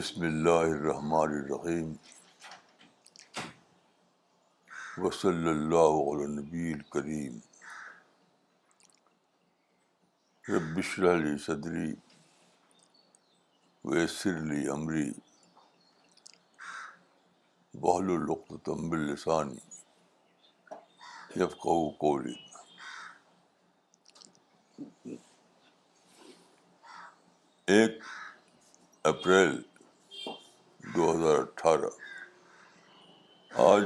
بسم اللہ الرحیم وصلی اللہ علی نبی الکریم ربش علی صدری ویسر علی عمری بحل تمب السانی یفق قو ایک اپریل دو ہزار اٹھارہ آج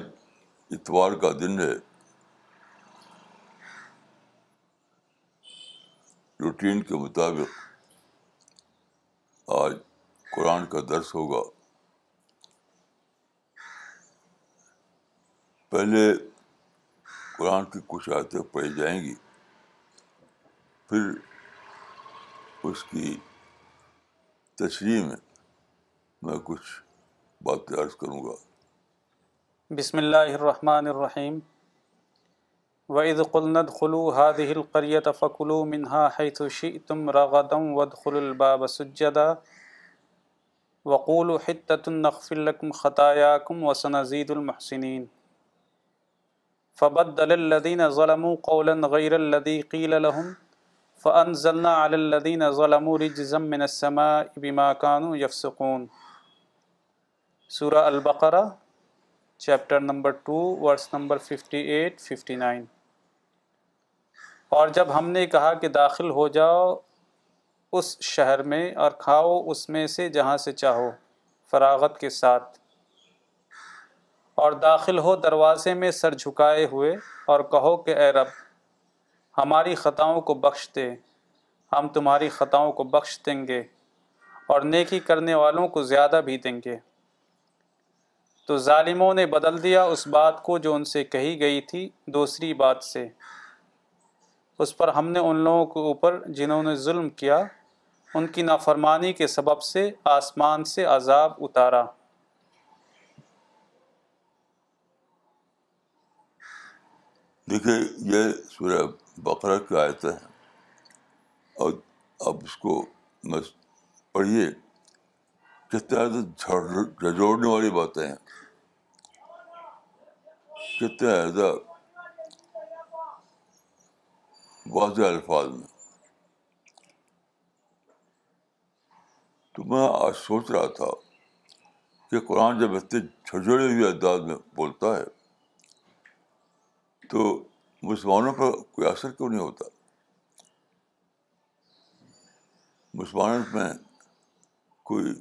اتوار کا دن ہے روٹین کے مطابق آج قرآن کا درس ہوگا پہلے قرآن کی کچھ آیتیں پڑھی جائیں گی پھر اس کی تشریح میں میں کچھ بات عرض کروں گا بسم اللہ الرحمن الرحیم وَإِذْ قلند خلو هَذِهِ القریت فکلو منہا حیدم رغدم رَغَدًا خل الباب سُجَّدًا وقول حِتَّةٌ حط لَكُمْ خطا وَسَنَزِيدُ الْمُحْسِنِينَ عزیت الَّذِينَ ظَلَمُوا قَوْلًا غَيْرَ الَّذِي قِيلَ لَهُمْ فَأَنزَلْنَا عَلَى الَّذِينَ ظَلَمُوا رِجْزًا مِنَ السَّمَاءِ بِمَا كَانُوا یفسکون سورہ البقرہ chapter number two verse number fifty eight fifty nine اور جب ہم نے کہا کہ داخل ہو جاؤ اس شہر میں اور کھاؤ اس میں سے جہاں سے چاہو فراغت کے ساتھ اور داخل ہو دروازے میں سر جھکائے ہوئے اور کہو کہ اے رب ہماری خطاؤں کو بخش دے ہم تمہاری خطاؤں کو بخش دیں گے اور نیکی کرنے والوں کو زیادہ بھی دیں گے تو ظالموں نے بدل دیا اس بات کو جو ان سے کہی گئی تھی دوسری بات سے اس پر ہم نے ان لوگوں کے اوپر جنہوں نے ظلم کیا ان کی نافرمانی کے سبب سے آسمان سے عذاب اتارا دیکھیے یہ سورہ بقرہ کی آیت ہے اور اب اس کو پڑھیے طرح سے جھجوڑنے والی باتیں ہیں کتنے زیادہ واضح الفاظ میں تو میں آج سوچ رہا تھا کہ قرآن جب اتنے جھڑجھڑے ہوئے انداز میں بولتا ہے تو مسلمانوں پر کوئی اثر کیوں نہیں ہوتا مسلمانوں میں کوئی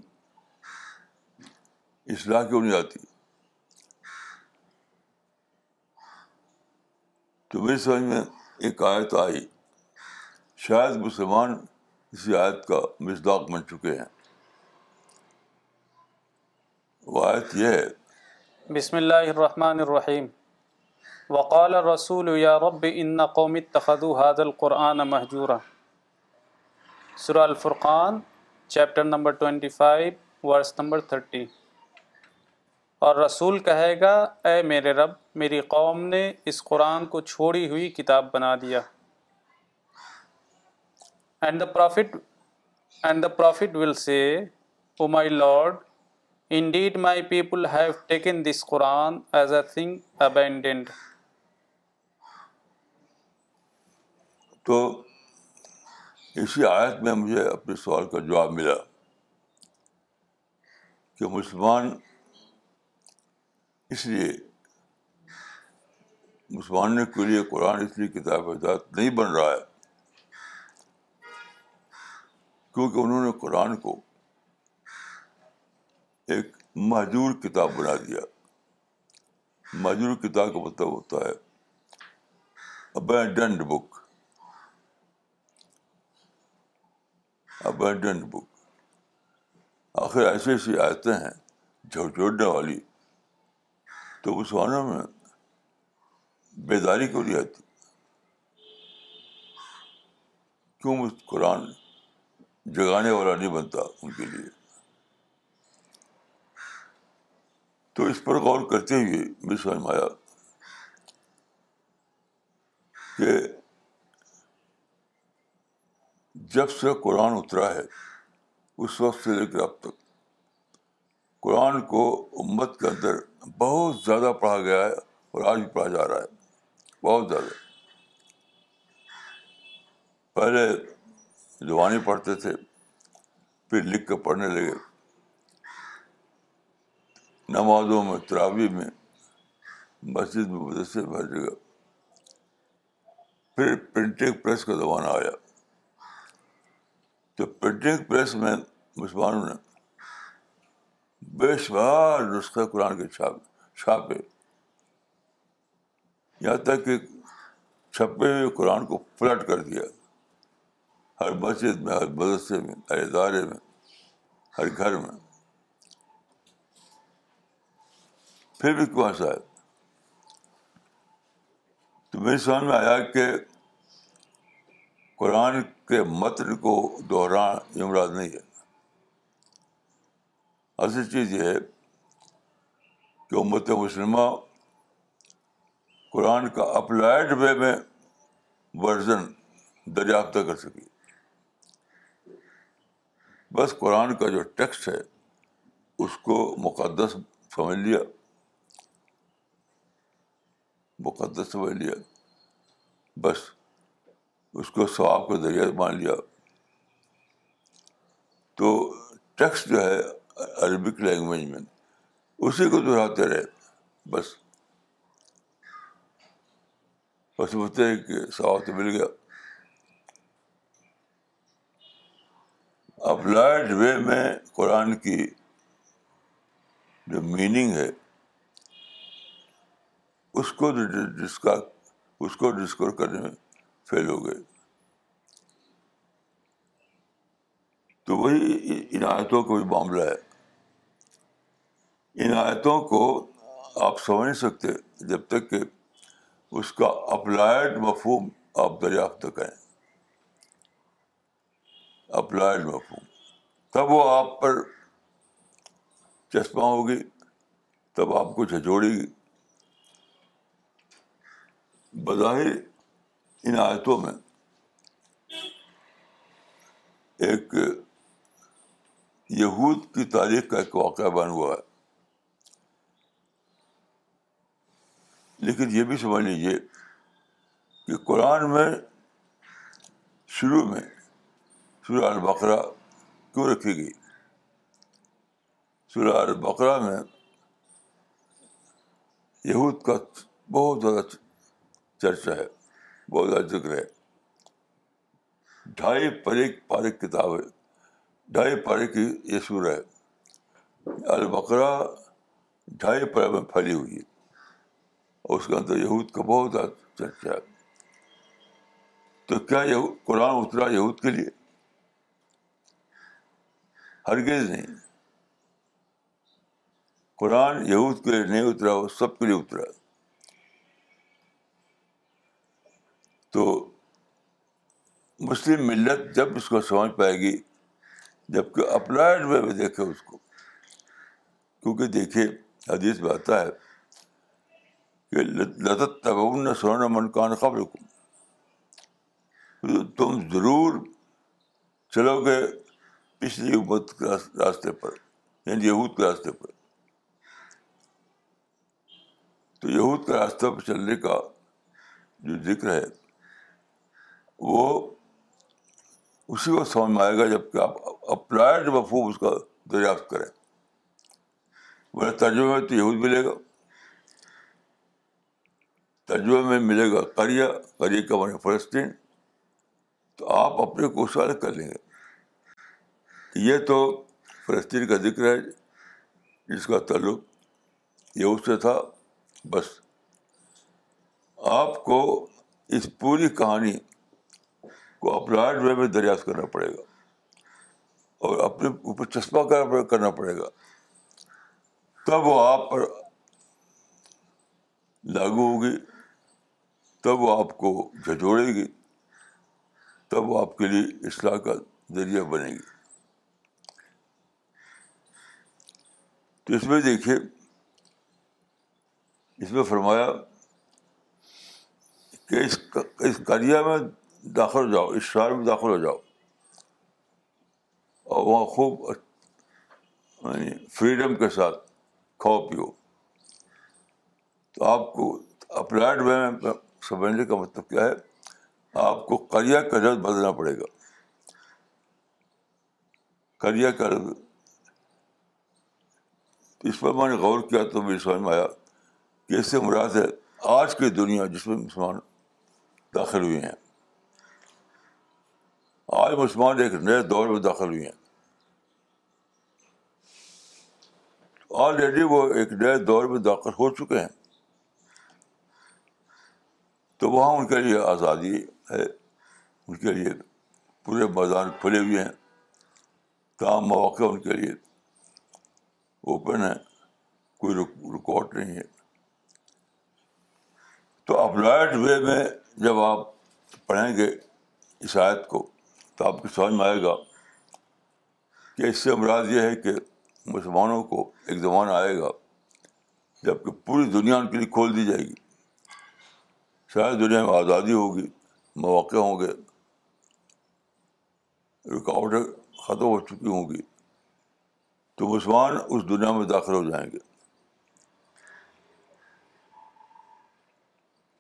اصلاح کیوں نہیں آتی تو میری سمجھ میں ایک آیت آئی شاید مسلمان اسی آیت کا مزداق بن چکے ہیں وہ آیت یہ ہے بسم اللہ الرحمن الرحیم وقال رسول یا رب ان قوم اتخذوا هذا القرآن محجورا سورہ الفرقان chapter number 25 verse number thirty اور رسول کہے گا اے میرے رب میری قوم نے اس قرآن کو چھوڑی ہوئی کتاب بنا دیا اینڈ اینڈ دا دا ول سے O my lord indeed my people have taken this Quran as a thing abandoned تو اسی آیت میں مجھے اپنے سوال کا جواب ملا کہ مسلمان اس لیے مسلمانوں کے لیے قرآن اس لیے کتاب ذات نہیں بن رہا ہے کیونکہ انہوں نے قرآن کو ایک مذہور کتاب بنا دیا مہذور کتاب کا مطلب ہوتا ہے ابینڈنڈ بک ابینڈنڈ بک آخر ایسی ایسی آیتیں ہیں جھوٹ جھوٹنے والی تو اس معنی میں بیداری کیوں نہیں آتی کیوں قرآن جگانے والا نہیں بنتا ان کے لیے تو اس پر غور کرتے ہوئے میں آیا کہ جب سے قرآن اترا ہے اس وقت سے لے کر اب تک قرآن کو امت کے اندر بہت زیادہ پڑھا گیا ہے اور آج بھی پڑھا جا رہا ہے بہت زیادہ پہلے زبانی پڑھتے تھے پھر لکھ کے پڑھنے لگے نمازوں میں تراوی میں مسجد میں مدرسے بھر جگہ پھر پرنٹنگ پریس کا زمانہ آیا تو پرنٹنگ پریس میں مسلمانوں نے بے شمار نسخے قرآن کے چھاپے چھاپے یہاں تک کہ چھپے ہوئے قرآن کو پلٹ کر دیا ہر مسجد میں ہر مدرسے میں ہر ادارے میں ہر گھر میں پھر بھی کون سا ہے میری سمجھ میں آیا کہ قرآن کے متن کو دوہرانا یہ مراد نہیں ہے اصل چیز یہ ہے کہ امت مسلمہ قرآن کا اپلائڈ وے میں ورژن دریافتہ کر سکی بس قرآن کا جو ٹیکسٹ ہے اس کو مقدس سمجھ لیا مقدس سمجھ لیا بس اس کو ثواب کا ذریعہ مان لیا تو ٹیکسٹ جو ہے عربک لینگویج میں اسی کو دہراتے رہے بس کہ کے تو مل گیا وے میں قرآن کی جو میننگ ہے اس کو اس کو ڈسکور کرنے میں فیل ہو گئے تو وہی ان آیتوں کا بھی معاملہ ہے ان آیتوں کو آپ سمجھ نہیں سکتے جب تک کہ اس کا اپلائڈ مفہوم آپ دریافت کریں اپلائڈ مفہوم تب وہ آپ پر چشمہ ہوگی تب آپ کو گی بظاہر ان آیتوں میں ایک یہود کی تاریخ کا ایک واقعہ بن ہوا ہے لیکن یہ بھی سمجھ لیجیے کہ قرآن میں شروع میں سورہ البقرہ کیوں رکھی گئی سورہ البقرہ میں یہود کا بہت زیادہ چرچا ہے بہت زیادہ ذکر ہے ڈھائی پارک کتاب ہے ڈھائی پارے کی یہ سورہ ہے البقرا ڈھائی پارے میں پھیلی ہوئی ہے اور اس کے اندر یہود کا بہت چرچا ہے تو کیا یہ قرآن اترا یہود کے لیے ہرگز نہیں قرآن یہود کے لیے نہیں اترا وہ سب کے لیے اترا تو مسلم ملت جب اس کو سمجھ پائے گی جبکہ اپلائڈ وے میں دیکھے اس کو کیونکہ دیکھیے حدیث میں آتا ہے کہ لطت تب سونا منقان خبر کو تم ضرور چلو گے پچھلی امت کے راستے پر یعنی یہود کے راستے پر تو یہود کے راستے پر چلنے کا جو ذکر ہے وہ اسی وقت سمجھ میں آئے گا جب کہ آپ اپلائڈ مفہوم اس کا دریافت کریں ترجمے میں تو یہود ملے گا ترجمے میں ملے گا کریا کا بنے فلسطین تو آپ اپنے کو کوشوال کر لیں گے یہ تو فلسطین کا ذکر ہے جس کا تعلق یہ اس سے تھا بس آپ کو اس پوری کہانی کو اپلائڈ وے میں دریافت کرنا پڑے گا اور اپنے اوپر چسپا کرنا پڑے گا تب وہ آپ پر لاگو ہوگی تب وہ آپ کو جھجوڑے گی تب وہ آپ کے لیے اصلاح کا ذریعہ بنے گی تو اس میں دیکھیے اس میں فرمایا کہ اس میں داخل ہو جاؤ اس شہر میں داخل ہو جاؤ اور وہاں خوب فریڈم یعنی کے ساتھ کھاؤ پیو تو آپ کو اپلائڈ وے میں سمجھنے کا مطلب کیا ہے آپ کو کریا کا جلد بدلنا پڑے گا کریا کا جلد اس پر میں نے غور کیا تو میری سمجھ میں آیا کہ اس سے مراد ہے آج کی دنیا جس میں مسلمان داخل ہوئے ہیں آج مسلمان ایک نئے دور میں داخل ہوئے ہیں آلریڈی وہ ایک نئے دور میں داخل ہو چکے ہیں تو وہاں ان کے لیے آزادی ہے ان کے لیے پورے میدان کھلے ہوئے ہیں تمام مواقع ان کے لیے اوپن ہیں کوئی رکاوٹ نہیں ہے تو اپلائٹ وے میں جب آپ پڑھیں گے عشایت کو تو آپ کو سمجھ میں آئے گا کہ اس سے امراض یہ ہے کہ مسلمانوں کو ایک زمانہ آئے گا جب کہ پوری دنیا ان کے لیے کھول دی جائے گی شاید دنیا میں آزادی ہوگی مواقع ہوں گے رکاوٹیں ختم ہو چکی ہوں گی تو مسلمان اس دنیا میں داخل ہو جائیں گے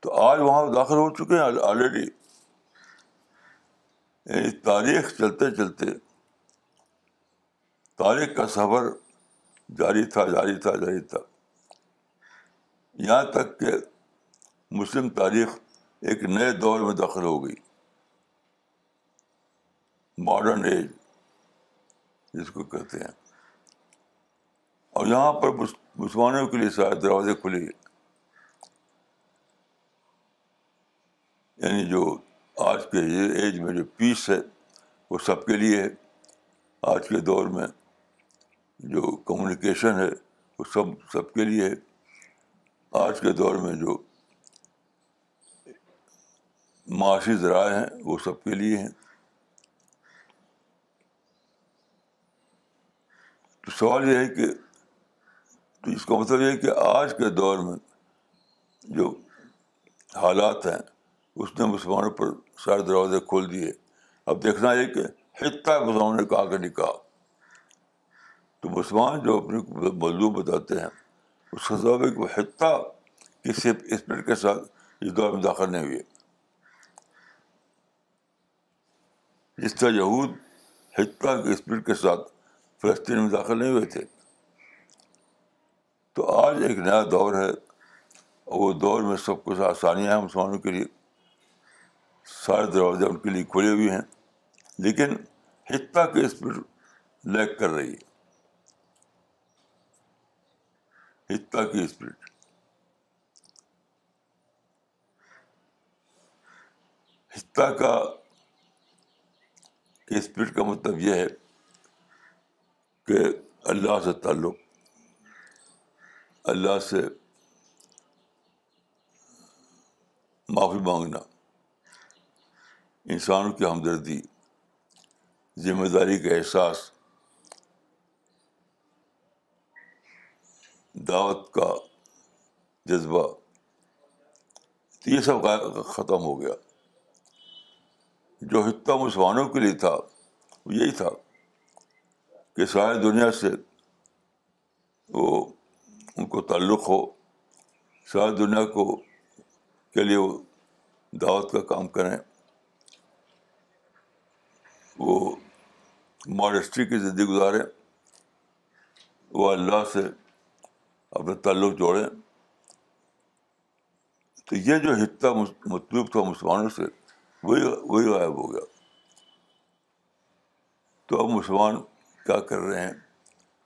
تو آج وہاں داخل ہو چکے ہیں آلریڈی یعنی تاریخ چلتے چلتے تاریخ کا سفر جاری تھا جاری تھا جاری تھا یہاں تک کہ مسلم تاریخ ایک نئے دور میں داخل ہو گئی ماڈرن ایج جس کو کہتے ہیں اور یہاں پر مسلمانوں کے لیے سارے دروازے کھلے یعنی جو آج کے ایج میں جو پیس ہے وہ سب کے لیے ہے آج کے دور میں جو کمیونیکیشن ہے وہ سب سب کے لیے ہے آج کے دور میں جو معاشی ذرائع ہیں وہ سب کے لیے ہیں تو سوال یہ ہے کہ تو اس کا مطلب یہ ہے کہ آج کے دور میں جو حالات ہیں اس نے مسلمانوں پر سارے دروازے کھول دیے اب دیکھنا یہ کہ خطہ مسلمانوں نے کہا کہ نہیں کہا تو مسلمان جو اپنے مزدور بتاتے ہیں اس کا کہ وہ حتہ کسی اسپرٹ کے ساتھ اس دور میں داخل نہیں ہوئے جس طرح یہود حتہ کے اسپرٹ کے ساتھ فلسطین میں داخل نہیں ہوئے تھے تو آج ایک نیا دور ہے وہ دور میں سب کچھ آسانیاں ہیں مسلمانوں کے لیے سارے دروازے ان کے لیے کھلے ہوئے ہیں لیکن کے اس اسپرٹ لیک کر رہی ہے حتہ کی اسپرٹ حتہ کا اسپرٹ کا مطلب یہ ہے کہ اللہ سے تعلق اللہ سے معافی مانگنا انسانوں کی ہمدردی ذمہ داری کا احساس دعوت کا جذبہ تو یہ سب ختم ہو گیا جو حتہ مسلمانوں کے لیے تھا وہ یہی تھا کہ ساری دنیا سے وہ ان کو تعلق ہو ساری دنیا کو کے لیے وہ دعوت کا کام کریں وہ ماڈسٹری کی زندگی گزارے وہ اللہ سے اپنے تعلق جوڑیں تو یہ جو حصہ مطلوب تھا مسلمانوں سے وہی وہی غائب ہو گیا تو اب مسلمان کیا کر رہے ہیں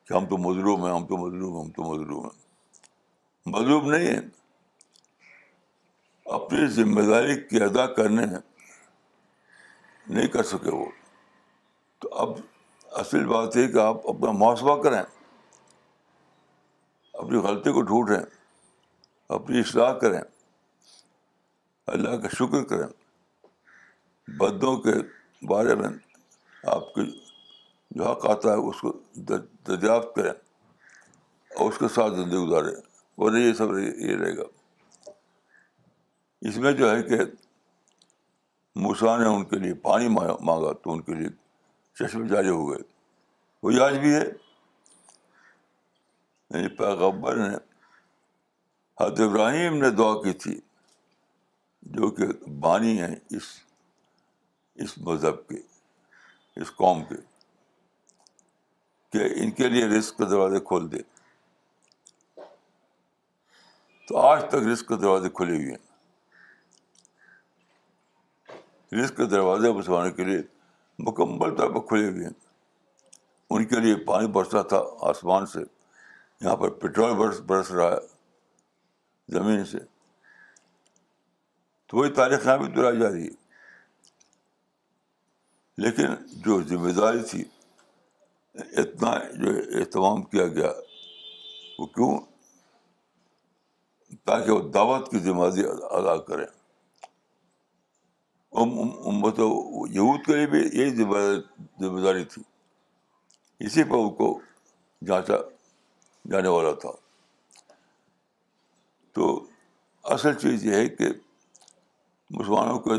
کہ ہم تو مظلوم ہیں ہم تو مظلوم ہیں ہم تو مظلوم ہیں مظلوم نہیں ہیں اپنی ذمہ داری کی ادا کرنے نہیں کر سکے وہ تو اب اصل بات یہ کہ آپ اپنا محاسبہ کریں اپنی غلطی کو ڈھونڈیں اپنی اصلاح کریں اللہ کا شکر کریں بدوں کے بارے میں آپ کے جو حق آتا ہے اس کو دریافت کریں اور اس کے ساتھ زندگی گزارے برے یہ سب یہ رہے گا اس میں جو ہے کہ موسا نے ان کے لیے پانی مانگا تو ان کے لیے چشمے جاری ہو گئے وہی آج بھی ہے یعنی پیغبر نے حضرت ابراہیم نے دعا کی تھی جو کہ بانی ہیں اس اس مذہب کے اس قوم کے کہ ان کے لیے رزق کے دروازے کھول دے تو آج تک رزق کے دروازے کھلے ہوئے ہیں رزق کے دروازے بسوانے کے لیے مکمل طور پر کھلے ہوئے ہیں ان کے لیے پانی برستا تھا آسمان سے یہاں پر پٹرول برس برس رہا ہے زمین سے تو وہی تاریخ یہاں بھی دہرائی جا رہی ہے لیکن جو ذمہ داری تھی اتنا جو اہتمام کیا گیا وہ کیوں تاکہ وہ دعوت کی ذمہ داری ادا کریں امت یہود کے لیے بھی یہی ذمہ داری تھی اسی پہ ان کو جانچا جانے والا تھا تو اصل چیز یہ ہے کہ مسلمانوں کو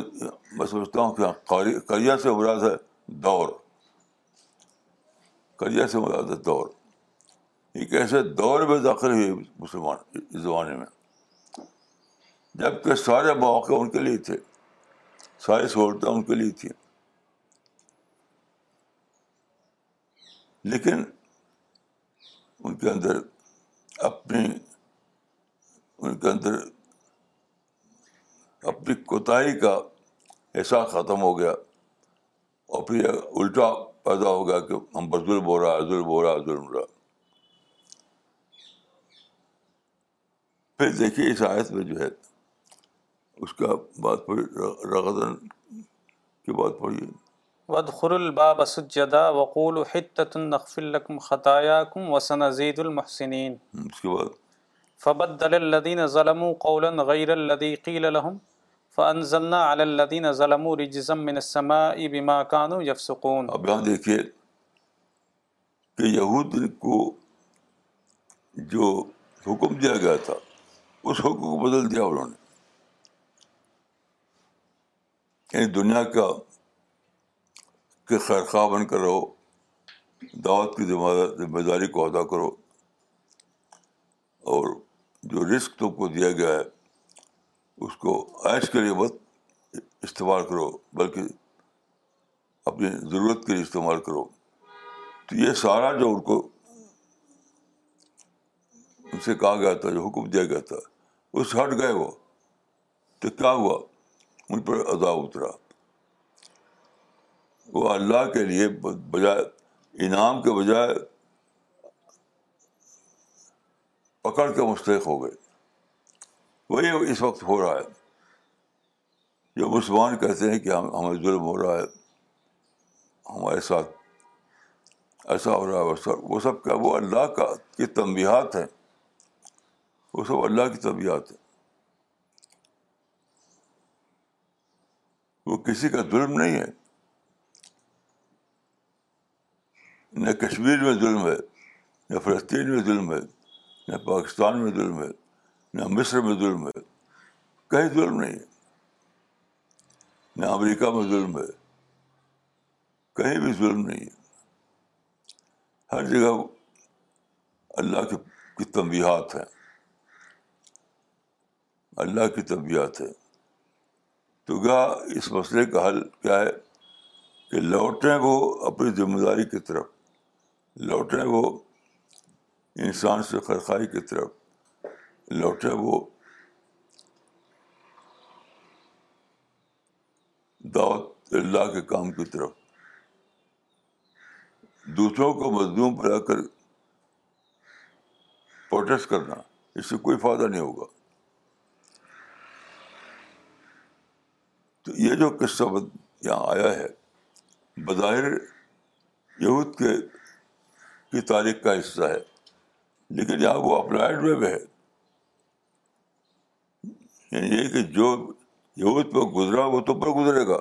میں سمجھتا ہوں کہ کریا ہاں، سے مراد ہے دور کریا سے مراد ہے دور ایک ایسے دور میں داخل ہوئے مسلمان اس زمانے میں جب کہ سارے مواقع ان کے لیے تھے ساری سہولتیں ان کے لیے تھیں لیکن ان کے اندر اپنی ان کے اندر اپنی کوتاہی کا احساس ختم ہو گیا اور پھر الٹا پیدا ہو گیا کہ ہم بزدور بول رہا عزدور بول رہا بول رہا پھر دیکھیے اس آیت میں جو ہے اس کا بات پڑھی رغدن کی بات پڑھیے ودخر الباب سجدا وقول حتۃ نغفر لكم خطاياكم وسنزيد المحسنين اس کے بعد فبدل الذين ظلموا قولا غير الذي قيل لهم فانزلنا على الذين ظلموا رجزا من السماء بما كانوا يفسقون اب یہاں دیکھیے کہ یہود کو جو حکم دیا گیا تھا اس حکم کو بدل دیا انہوں نے یعنی دنیا کا کہ خیر خواہ بن کر رہو دعوت کی ذمہ داری کو ادا کرو اور جو رسک تم کو دیا گیا ہے اس کو عائش کے لیے مت استعمال کرو بلکہ اپنی ضرورت کے لیے استعمال کرو تو یہ سارا جو ان کو ان سے کہا گیا تھا جو حکم دیا گیا تھا اس سے ہٹ گئے وہ تو کیا ہوا مجھ پر عذاب اترا وہ اللہ کے لیے بجائے انعام کے بجائے پکڑ کے مستحق ہو گئے وہی اس وقت ہو رہا ہے جو مسلمان کہتے ہیں کہ ہمیں ظلم ہو رہا ہے ہمارے ساتھ ایسا ہو رہا ہے وہ سب کیا وہ اللہ کا کی تنبیہات ہیں وہ سب اللہ کی تنبیہات ہیں وہ کسی کا ظلم نہیں ہے نہ کشمیر میں ظلم ہے نہ فلسطین میں ظلم ہے نہ پاکستان میں ظلم ہے نہ مصر میں ظلم ہے کہیں ظلم نہیں ہے نہ امریکہ میں ظلم ہے کہیں بھی ظلم نہیں ہے ہر جگہ اللہ کی تنبیہات ہیں اللہ کی تنبیہات ہیں تو کیا اس مسئلے کا حل کیا ہے کہ لوٹیں وہ اپنی ذمہ داری کی طرف لوٹیں وہ انسان سے خرخائی کی طرف لوٹیں وہ دعوت اللہ کے کام کی طرف دوسروں کو مظلوم بنا کر پروٹیسٹ کرنا اس سے کوئی فائدہ نہیں ہوگا تو یہ جو قصہ یہاں آیا ہے بظاہر یہود کے کی تاریخ کا حصہ ہے لیکن یہاں وہ اپلائڈ وے میں ہے یعنی یہ کہ جو یہود گزرا وہ تو پر گزرے گا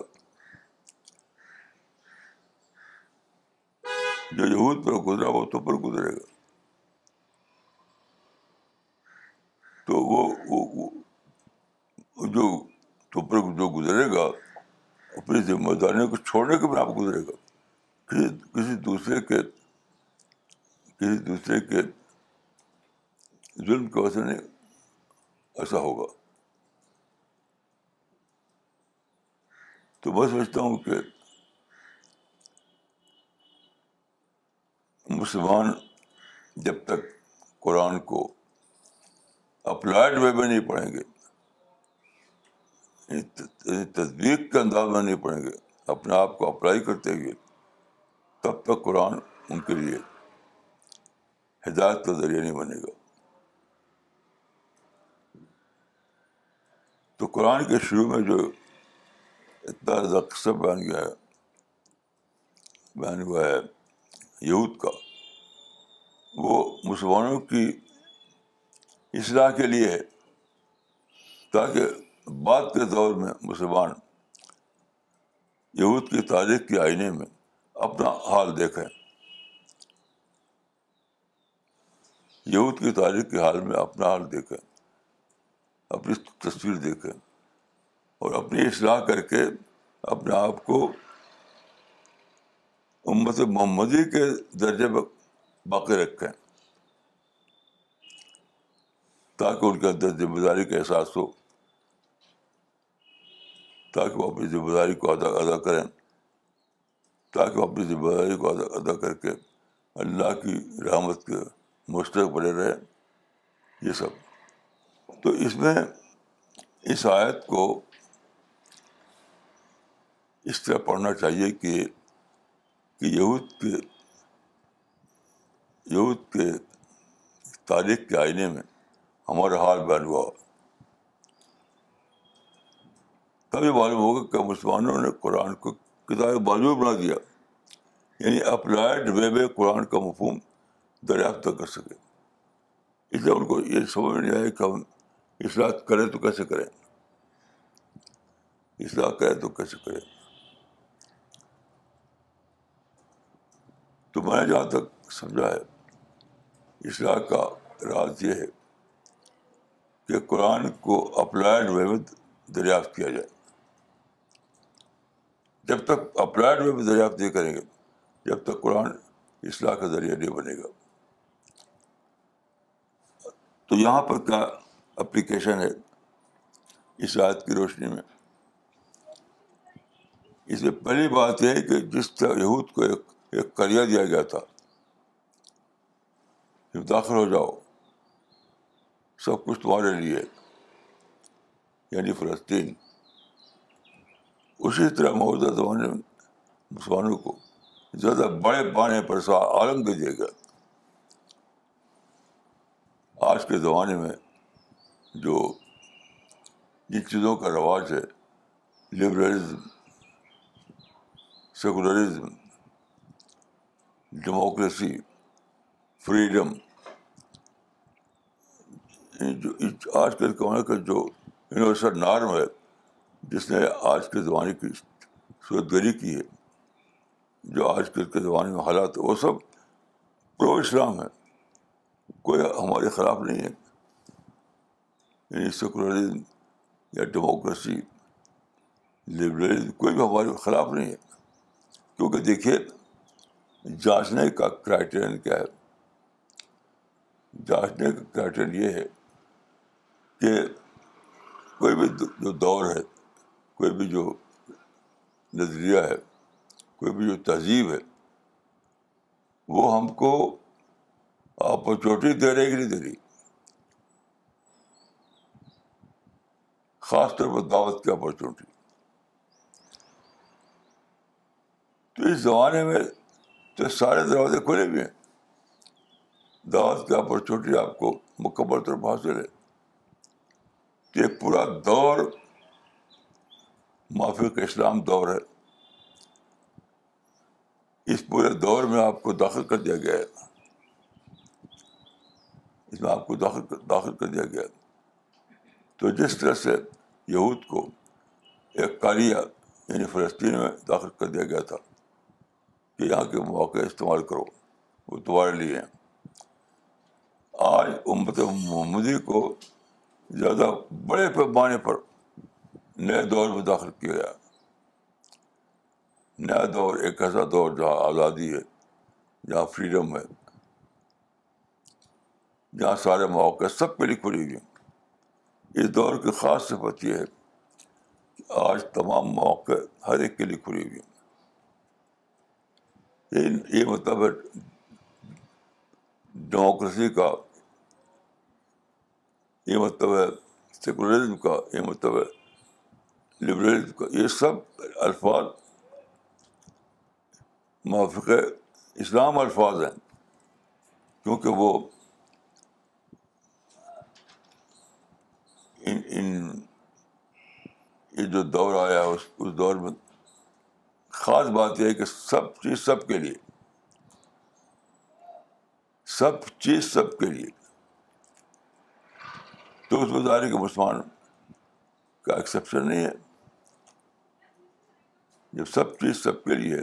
جو یہود پر گزرا وہ تو پر گزرے گا تو وہ جو تو جو گزرے گا اپنی ذمہ داری کو چھوڑنے کے آپ گزرے گا کسی کسی دوسرے کے کسی دوسرے کے ظلم کے نہیں ایسا ہوگا تو میں سمجھتا ہوں کہ مسلمان جب تک قرآن کو اپلائڈ وے میں نہیں پڑھیں گے تصدیق کے انداز میں نہیں پڑیں گے اپنے آپ کو اپلائی کرتے ہوئے تب تک قرآن ان کے لیے ہدایت کا ذریعہ نہیں بنے گا تو قرآن کے شروع میں جو اتنا اکثر بیان گیا ہے بیان ہوا ہے یہود کا وہ مسلمانوں کی اصلاح کے لیے ہے تاکہ بعد کے دور میں مسلمان یہود کی تاریخ کے آئینے میں اپنا حال دیکھیں یہود کی تاریخ کے حال میں اپنا حال دیکھیں اپنی تصویر دیکھیں اور اپنی اصلاح کر کے اپنے آپ کو امت محمدی کے درجے باقی رکھیں تاکہ ان کے اندر ذمہ داری کا احساس ہو تاکہ وہ اپنی ذمہ داری کو ادا ادا کریں تاکہ وہ اپنی ذمہ داری کو ادا ادا کر کے اللہ کی رحمت کے مشترک بنے رہے یہ سب تو اس میں اس آیت کو اس طرح پڑھنا چاہیے کہ کہ یہود کے یہود کے تاریخ کے آئینے میں ہمارا حال بیان ہوا تبھی معلوم ہوگا کہ مسلمانوں نے قرآن کو کتاب بازو بنا دیا یعنی اپلائڈ وے میں قرآن کا مفہوم دریافت کر سکے اس لیے ان کو یہ سمجھ نہیں آئے کہ ہم اصلاح کریں تو کیسے کریں اصلاح کریں تو کیسے کریں تو میں نے جہاں تک سمجھا ہے اصلاح کا راز یہ ہے کہ قرآن کو اپلائڈ وے میں دریافت کیا جائے جب تک اپلائڈ میں بھی دریافت نہیں کریں گے جب تک قرآن اصلاح کا ذریعہ نہیں بنے گا تو یہاں پر کیا اپلیکیشن ہے اس آیت کی روشنی میں اس میں پہلی بات یہ ہے کہ جس طرح یہود کو ایک کریا دیا گیا تھا داخل ہو جاؤ سب کچھ تمہارے لیے یعنی فلسطین اسی طرح موجودہ زمانے میں مسلمانوں کو زیادہ بڑے پانے پر سا آلنگ دیا گیا آج کے زمانے میں جو جن چیزوں کا رواج ہے لبرلزم سیکولرزم ڈیموکریسی فریڈم جو آج کے زمانے کا جو یونیورسل نارم ہے جس نے آج کے زمانے کی صورت گری کی ہے جو آج کل کے زمانے میں حالات وہ سب پرو اسلام ہے کوئی ہمارے خلاف نہیں ہے یعنی سیکولرزم یا ڈیموکریسی لبرلزم کوئی بھی ہمارے خلاف نہیں ہے کیونکہ دیکھیے جانچنے کا کرائٹیرین کیا ہے جانچنے کا کرائٹیرین یہ ہے کہ کوئی بھی جو دور ہے کوئی بھی جو نظریہ ہے کوئی بھی جو تہذیب ہے وہ ہم کو اپرچونیٹی دے رہی کہ نہیں دے رہی خاص طور پر دعوت کی اپرچونیٹی تو اس زمانے میں تو سارے دروازے کھلے بھی ہیں دعوت کی اپرچونیٹی آپ کو مکمل طور پر حاصل ہے کہ ایک پورا دور معافی کا اسلام دور ہے اس پورے دور میں آپ کو داخل کر دیا گیا ہے اس میں آپ کو داخل کر دیا گیا تو جس طرح سے یہود کو ایک کاریا یعنی فلسطین میں داخل کر دیا گیا تھا کہ یہاں کے مواقع استعمال کرو وہ تمہارے لیے ہیں آج امت محمدی کو زیادہ بڑے پیمانے پر نئے دور میں داخل کیا گیا نیا دور ایک ایسا دور جہاں آزادی ہے جہاں فریڈم ہے جہاں سارے مواقع سب کے لیے کھلے ہوئی اس دور کی خاص صفت یہ ہے کہ آج تمام مواقع ہر ایک کے لیے کھلے ہوئی ہیں یہ مطلب ہے ڈیموکریسی کا یہ مطلب ہے سیکولرزم کا یہ مطلب ہے لبرلزم کا یہ سب الفاظ موافق اسلام الفاظ ہیں کیونکہ وہ ان ان یہ جو دور آیا اس اس دور میں خاص بات یہ ہے کہ سب چیز سب کے لیے سب چیز سب کے لیے تو اس بظاہر کے مسلمان کا ایکسیپشن نہیں ہے سب چیز سب کے لیے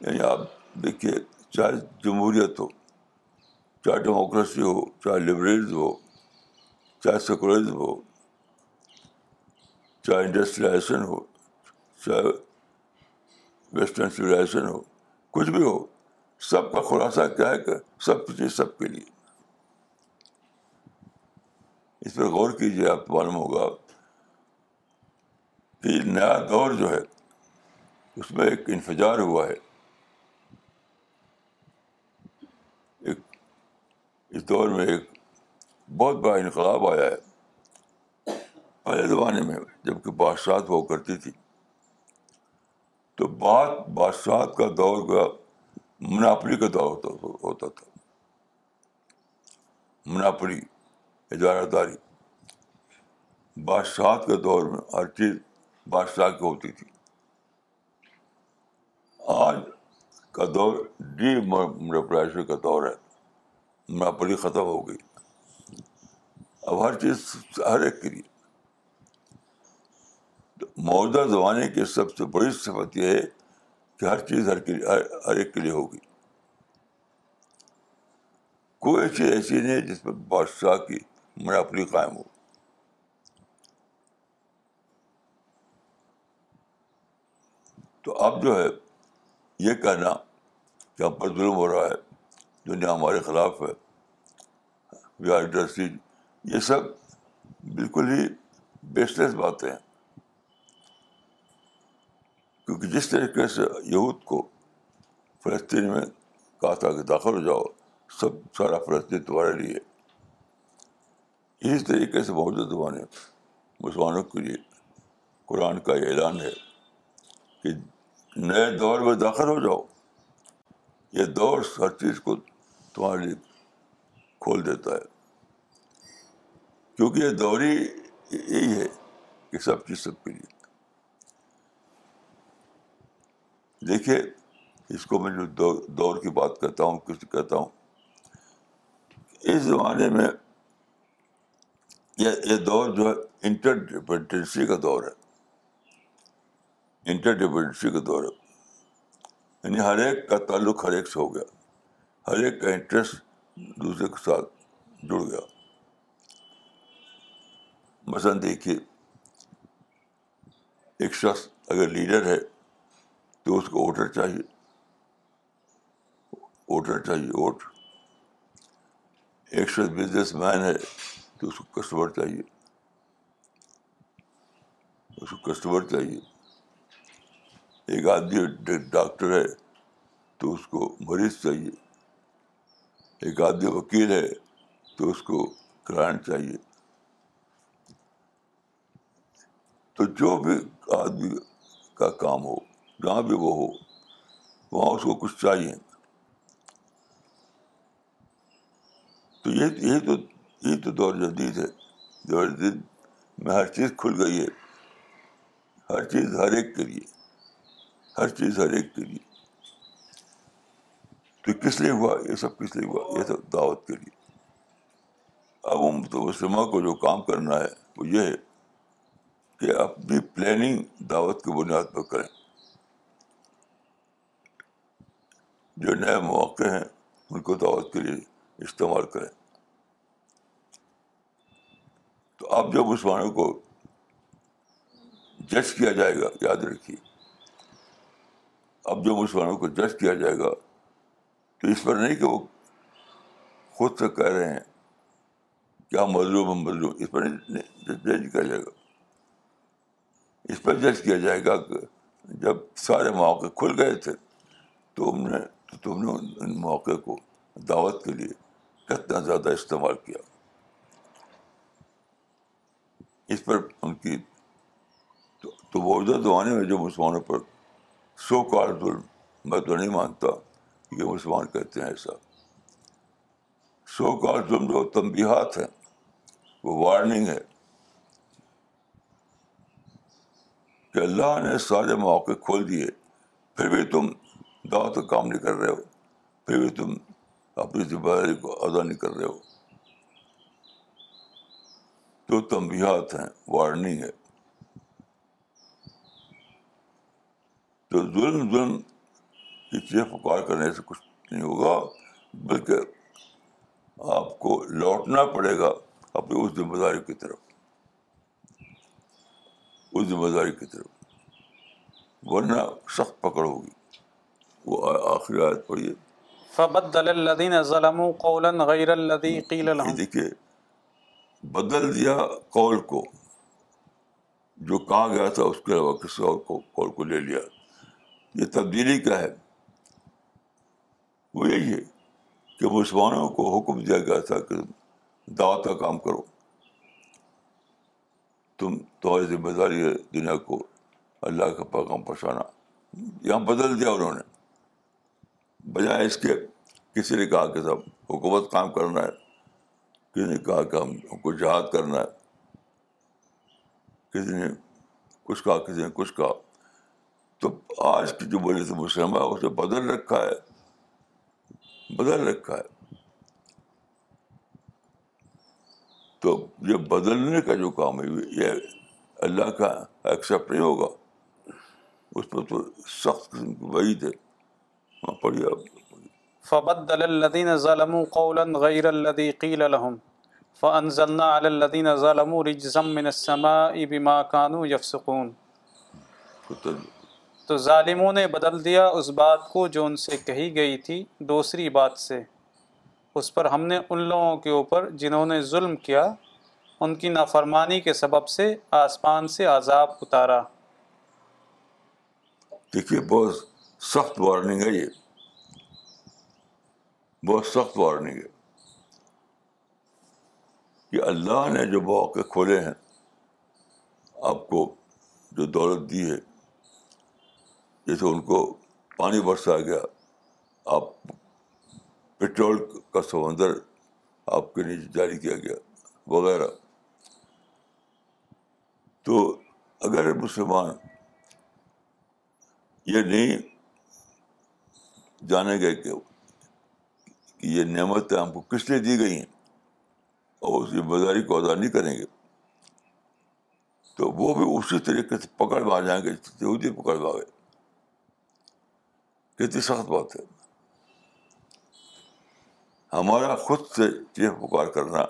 یعنی آپ دیکھیے چاہے جمہوریت ہو چاہے ڈیموکریسی ہو چاہے لبر ہو چاہے سیکولرزم ہو چاہے انڈسٹریلائزیشن ہو چاہے ویسٹرن سویلائزیشن ہو کچھ بھی ہو سب کا خلاصہ کیا ہے کہ سب چیز سب کے لیے اس پہ غور کیجیے آپ معلوم ہوگا کہ نیا دور جو ہے اس میں ایک انفجار ہوا ہے ایک اس دور میں ایک بہت بڑا انقلاب آیا ہے پہلے زمانے میں جب کہ بادشاہ وہ کرتی تھی تو بات بادشاہ کا دور کا مناپری کا دور ہوتا تھا مناپری اجارہ داری بادشاہ کے دور میں ہر چیز بادشاہ کی ہوتی تھی آج کا دور ڈی جی ڈیشی کا دور ہے مناپلی ختم ہو گئی اب ہر چیز ہر ایک کے لیے موجودہ زمانے کی سب سے بڑی صفت یہ ہے کہ ہر چیز ہر کے ہر ایک کے لیے ہوگی کوئی چیز ایسی نہیں ہے جس پر بادشاہ کی مناپلی قائم ہو تو اب جو ہے یہ کہنا کہ ہم پر ظلم ہو رہا ہے دنیا ہمارے خلاف ہے وی آر انٹرسٹیڈ یہ سب بالکل ہی لیس باتیں ہیں کیونکہ جس طریقے سے یہود کو فلسطین میں کہا تھا کہ داخل ہو جاؤ سب سارا فلسطین تمہارے لیے اسی طریقے سے بہت زبانیں مسلمانوں کے لیے قرآن کا یہ اعلان ہے کہ نئے دور میں داخل ہو جاؤ یہ دور ہر چیز کو تمہارے لیے کھول دیتا ہے کیونکہ یہ دور ہی یہی ہے کہ سب چیز سب کے لیے دیکھیے اس کو میں جو دور کی بات کرتا ہوں کچھ کہتا ہوں اس زمانے میں یہ دور جو ہے ڈپینڈنسی کا دور ہے انٹر ڈیپینڈنسی کے دور یعنی ہر ایک کا تعلق ہر ایک سے ہو گیا ہر ایک کا انٹرسٹ دوسرے کے ساتھ جڑ گیا مثلاً دیکھیے ایک شخص اگر لیڈر ہے تو اس کو ووٹر چاہیے ووٹر چاہیے ووٹ ایک شخص بزنس مین ہے تو اس کو کسٹمر چاہیے اس کو کسٹمر چاہیے ایک آدمی ڈاکٹر ہے تو اس کو مریض چاہیے ایک آدمی وکیل ہے تو اس کو کلائنٹ چاہیے تو جو بھی آدمی کا کام ہو جہاں بھی وہ ہو وہاں اس کو کچھ چاہیے تو یہ تو یہ تو دور جدید ہے دور جدید میں ہر چیز کھل گئی ہے ہر چیز ہر ایک کے لیے ہر چیز ہر ایک کے لیے تو کس لیے ہوا یہ سب کس لیے ہوا یہ سب دعوت کے لیے اب مسلمہ کو جو کام کرنا ہے وہ یہ ہے کہ اپنی پلاننگ دعوت کی بنیاد پر کریں جو نئے مواقع ہیں ان کو دعوت کے لیے استعمال کریں تو اب جب مسلمانوں کو جج کیا جائے گا یاد رکھیے اب جو مسلمانوں کو جج کیا جائے گا تو اس پر نہیں کہ وہ خود سے کہہ رہے ہیں کیا مظلوم ہم مظلوم اس پر نہیں جج کیا جائے گا اس پر جج کیا جائے گا کہ جب سارے مواقع کھل گئے تھے تو تو ہم نے تم نے ان مواقع کو دعوت کے لیے کتنا زیادہ استعمال کیا اس پر ان کی تو موجودہ دعانے میں جو مسلمانوں پر سو کال ظلم میں تو نہیں مانتا یہ مسلمان کہتے ہیں ایسا سو کال ظلم جو تنبیہات ہیں وہ وارننگ ہے کہ اللہ نے سارے مواقع کھول دیے پھر بھی تم دعوت کام نہیں کر رہے ہو پھر بھی تم اپنی ذمہ داری کو ادا نہیں کر رہے ہو تو تنبیہات ہیں وارننگ ہے تو ظلم ظلم کی چیز پکار کرنے سے کچھ نہیں ہوگا بلکہ آپ کو لوٹنا پڑے گا اپنی اس ذمہ داری کی طرف اس ذمہ داری کی طرف ورنہ سخت پکڑ ہوگی وہ آخری آیت پڑھیے فبدل الذين ظلموا قولا غير الذي قيل لهم دیکھیے بدل دیا قول کو جو کہا گیا تھا اس کے علاوہ کسی اور قول کو لے لیا تبدیلی کا ہے وہ یہی ہے کہ مسلمانوں کو حکم دیا گیا تھا کہ دعوت کا کام کرو تم تو ہے دنیا کو اللہ کا پیغام پہنچانا یہاں بدل دیا انہوں نے بجائے اس کے کسی نے کہا کہ سب حکومت کام کرنا ہے کسی نے کہا کہ ہم کو جہاد کرنا ہے کسی نے کچھ کہا کسی نے کچھ کہا تو آج کی جو بولے سے مسلم ہے اسے بدل رکھا ہے بدل رکھا ہے تو یہ بدلنے کا جو کام ہے یہ اللہ کا ایکسیپٹ نہیں ہوگا اس پر تو سخت قسم کی وعید ہے وہاں پڑھیے آپ فبدل الذين ظلموا قولا غير الذي قيل لهم فانزلنا على الذين ظلموا رجزا من السماء بما كانوا يفسقون تو تو ظالموں نے بدل دیا اس بات کو جو ان سے کہی گئی تھی دوسری بات سے اس پر ہم نے ان لوگوں کے اوپر جنہوں نے ظلم کیا ان کی نافرمانی کے سبب سے آسمان سے عذاب اتارا دیکھیے بہت سخت وارننگ ہے یہ بہت سخت وارننگ ہے کہ اللہ نے جو مواقع کھولے ہیں آپ کو جو دولت دی ہے جیسے ان کو پانی برسا گیا آپ پٹرول کا سمندر آپ کے نیچے جاری کیا گیا وغیرہ تو اگر مسلمان یہ نہیں جانیں گے کہ یہ نعمتیں ہم کو کس لیے دی گئی ہیں اور اس ذمہ داری کو ادا نہیں کریں گے تو وہ بھی اسی طریقے سے پکڑ آ جائیں گے میں آ گئے کتنی سخت بات ہے ہمارا خود سے یہ پکار کرنا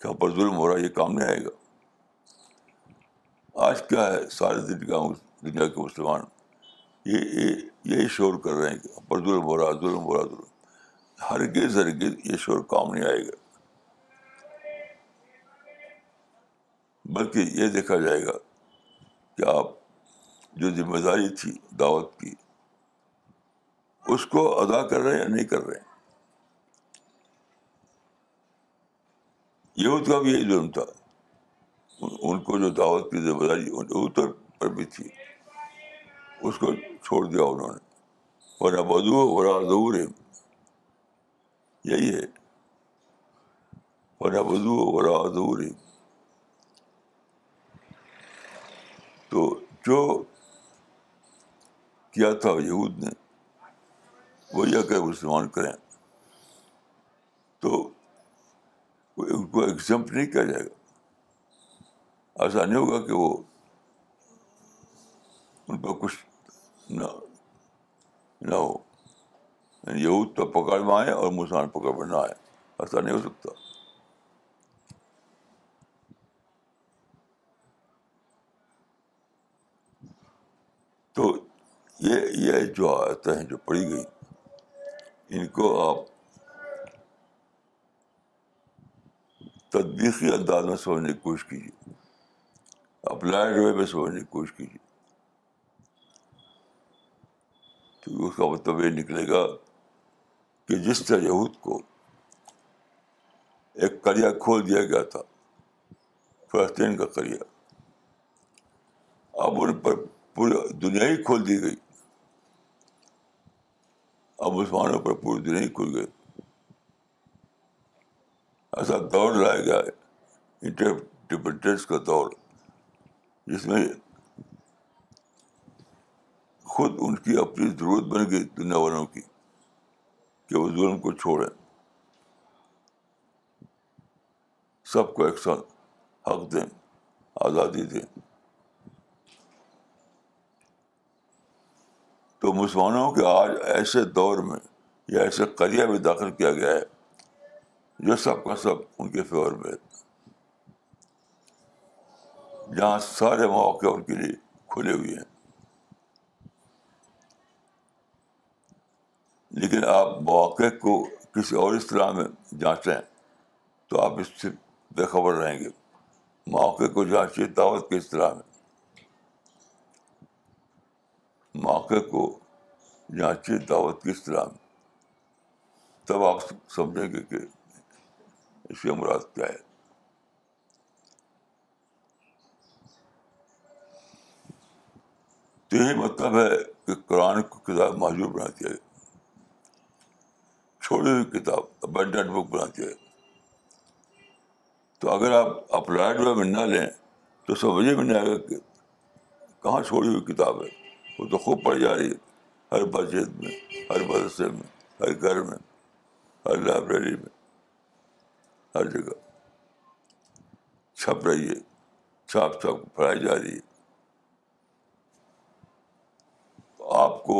کہ ہم پر ظلم ہو رہا یہ کام نہیں آئے گا آج کیا ہے سارے دن کا دنیا کے مسلمان یہ یہی شور کر رہے ہیں کہ ہم پر ظلم ہو رہا ظلم ہو رہا ظلم ہرگز ہرگز یہ شور کام نہیں آئے گا بلکہ یہ دیکھا جائے گا کہ آپ جو ذمہ داری تھی دعوت کی اس کو ادا کر رہے ہیں یا نہیں کر رہے ہیں یہود کا بھی یہی ظلم تھا ان کو جو دعوت کی ذمہ داری اتر پر بھی تھی اس کو چھوڑ دیا انہوں نے ورنہ بدو ورا یہی ہے تو جو کیا تھا یہود نے وہ یہ کہ مسلمان کریں تو ان کو ایگزمپ نہیں کیا جائے گا ایسا نہیں ہوگا کہ وہ ان کو کچھ نہ نہ ہو یعنی یہود تو پکڑ میں آئے اور مسلمان پکڑ میں نہ آئے ایسا نہیں ہو سکتا تو یہ یہ جو آتے ہیں جو پڑی گئی ان کو آپ تدبیقی انداز میں سمجھنے کی کوشش کیجیے اپلائڈ وے میں سمجھنے کی کوشش کیجیے کیونکہ اس کا مطلب یہ نکلے گا کہ جس طرح یہود کو ایک کریا کھول دیا گیا تھا فلسطین کا کریا اب ان پر پوری دنیا ہی کھول دی گئی اب مسلمانوں پر پوری دنیا کھل گئی ایسا دور لایا گیا ہے کا دور جس میں خود ان کی اپنی ضرورت بن گئی دنیا والوں کی کہ وہ ظلم کو چھوڑیں سب کو ایک ساتھ حق دیں آزادی دیں تو مسلمانوں کے آج ایسے دور میں یا ایسے میں داخل کیا گیا ہے جو سب کا سب ان کے فیور میں جہاں سارے مواقع ان کے لیے کھلے ہوئے ہیں لیکن آپ مواقع کو کسی اور اصطلاح میں جانچیں تو آپ اس سے بے خبر رہیں گے مواقع کو جانچیے دعوت کے اصطلاح میں موقع کو جانچے دعوت کی اسلام میں تب آپ سمجھیں گے کہ اس کی امراض کیا ہے تو یہی مطلب ہے کہ قرآن کو کتاب معذور بناتی ہے چھوڑی ہوئی کتاب بک بناتی ہے تو اگر آپ اپلائڈ وے میں نہ لیں تو سمجھے میں نہیں آئے گا کہ کہاں چھوڑی ہوئی کتاب ہے وہ تو خوب پڑ جا رہی ہے ہر مسجد میں ہر مدرسے میں ہر گھر میں ہر لائبریری میں ہر جگہ چھپ رہی ہے چھاپ چھاپ پڑھائی جا رہی ہے آپ کو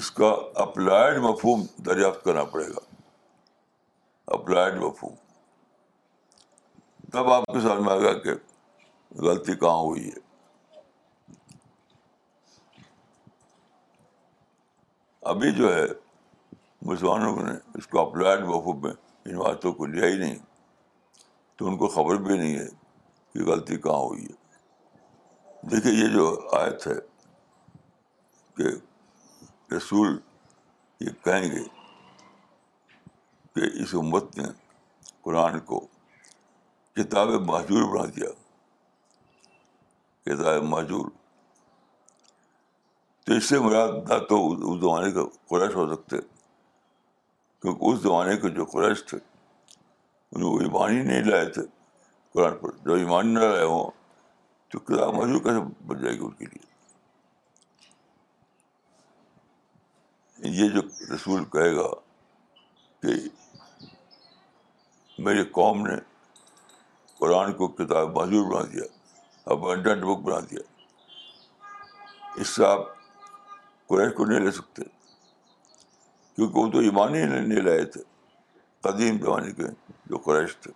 اس کا اپلائڈ مفہوم دریافت کرنا پڑے گا اپلائڈ مفہوم تب آپ کے سامنے آئے گا کہ غلطی کہاں ہوئی ہے ابھی جو ہے مسلمانوں نے اس کو اپلائڈ وقوف میں ان باتوں کو لیا ہی نہیں تو ان کو خبر بھی نہیں ہے کہ غلطی کہاں ہوئی ہے دیکھیے یہ جو آیت ہے کہ رسول یہ کہیں گے کہ اس امت نے قرآن کو کتاب معذور بنا دیا کتاب معذور تو اس سے مراد نہ تو اس زمانے کا قریش ہو سکتے کیونکہ اس زمانے کے جو قریش تھے انہیں وہ ایمان ہی نہیں لائے تھے قرآن پر جب ایمان نہ لائے ہوں تو کتاب مشہور کیسے بن جائے گی ان کے لیے یہ جو رسول کہے گا کہ میری قوم نے قرآن کو کتاب معذور بنا دیا بک بنا دیا اس سے آپ قریش کو نہیں لے سکتے کیونکہ وہ تو ایمان ہی لائے تھے قدیم زمانے کے جو قریش تھے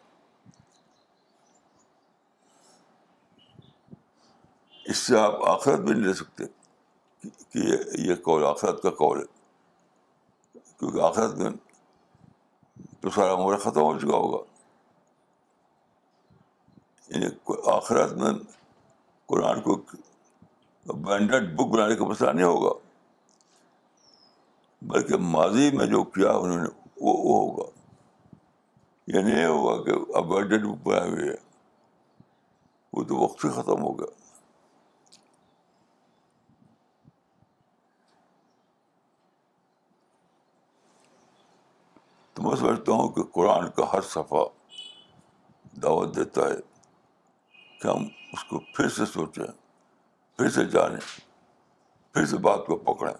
اس سے آپ آخرت بھی نہیں لے سکتے کہ یہ قول آخرت کا قول ہے کیونکہ آخرت میں تو سارا عمر ختم ہو چکا ہوگا یعنی آخرت میں قرآن کو بینڈڈ بک بنانے کا مسئلہ نہیں ہوگا بلکہ ماضی میں جو کیا انہوں نے وہ ہوگا یعنی یہ نہیں ہوگا کہ اب ہے وہ تو وقت ہی ختم ہو گیا تو میں سمجھتا ہوں کہ قرآن کا ہر صفحہ دعوت دیتا ہے کہ ہم اس کو پھر سے سوچیں پھر سے جانیں پھر سے بات کو پکڑیں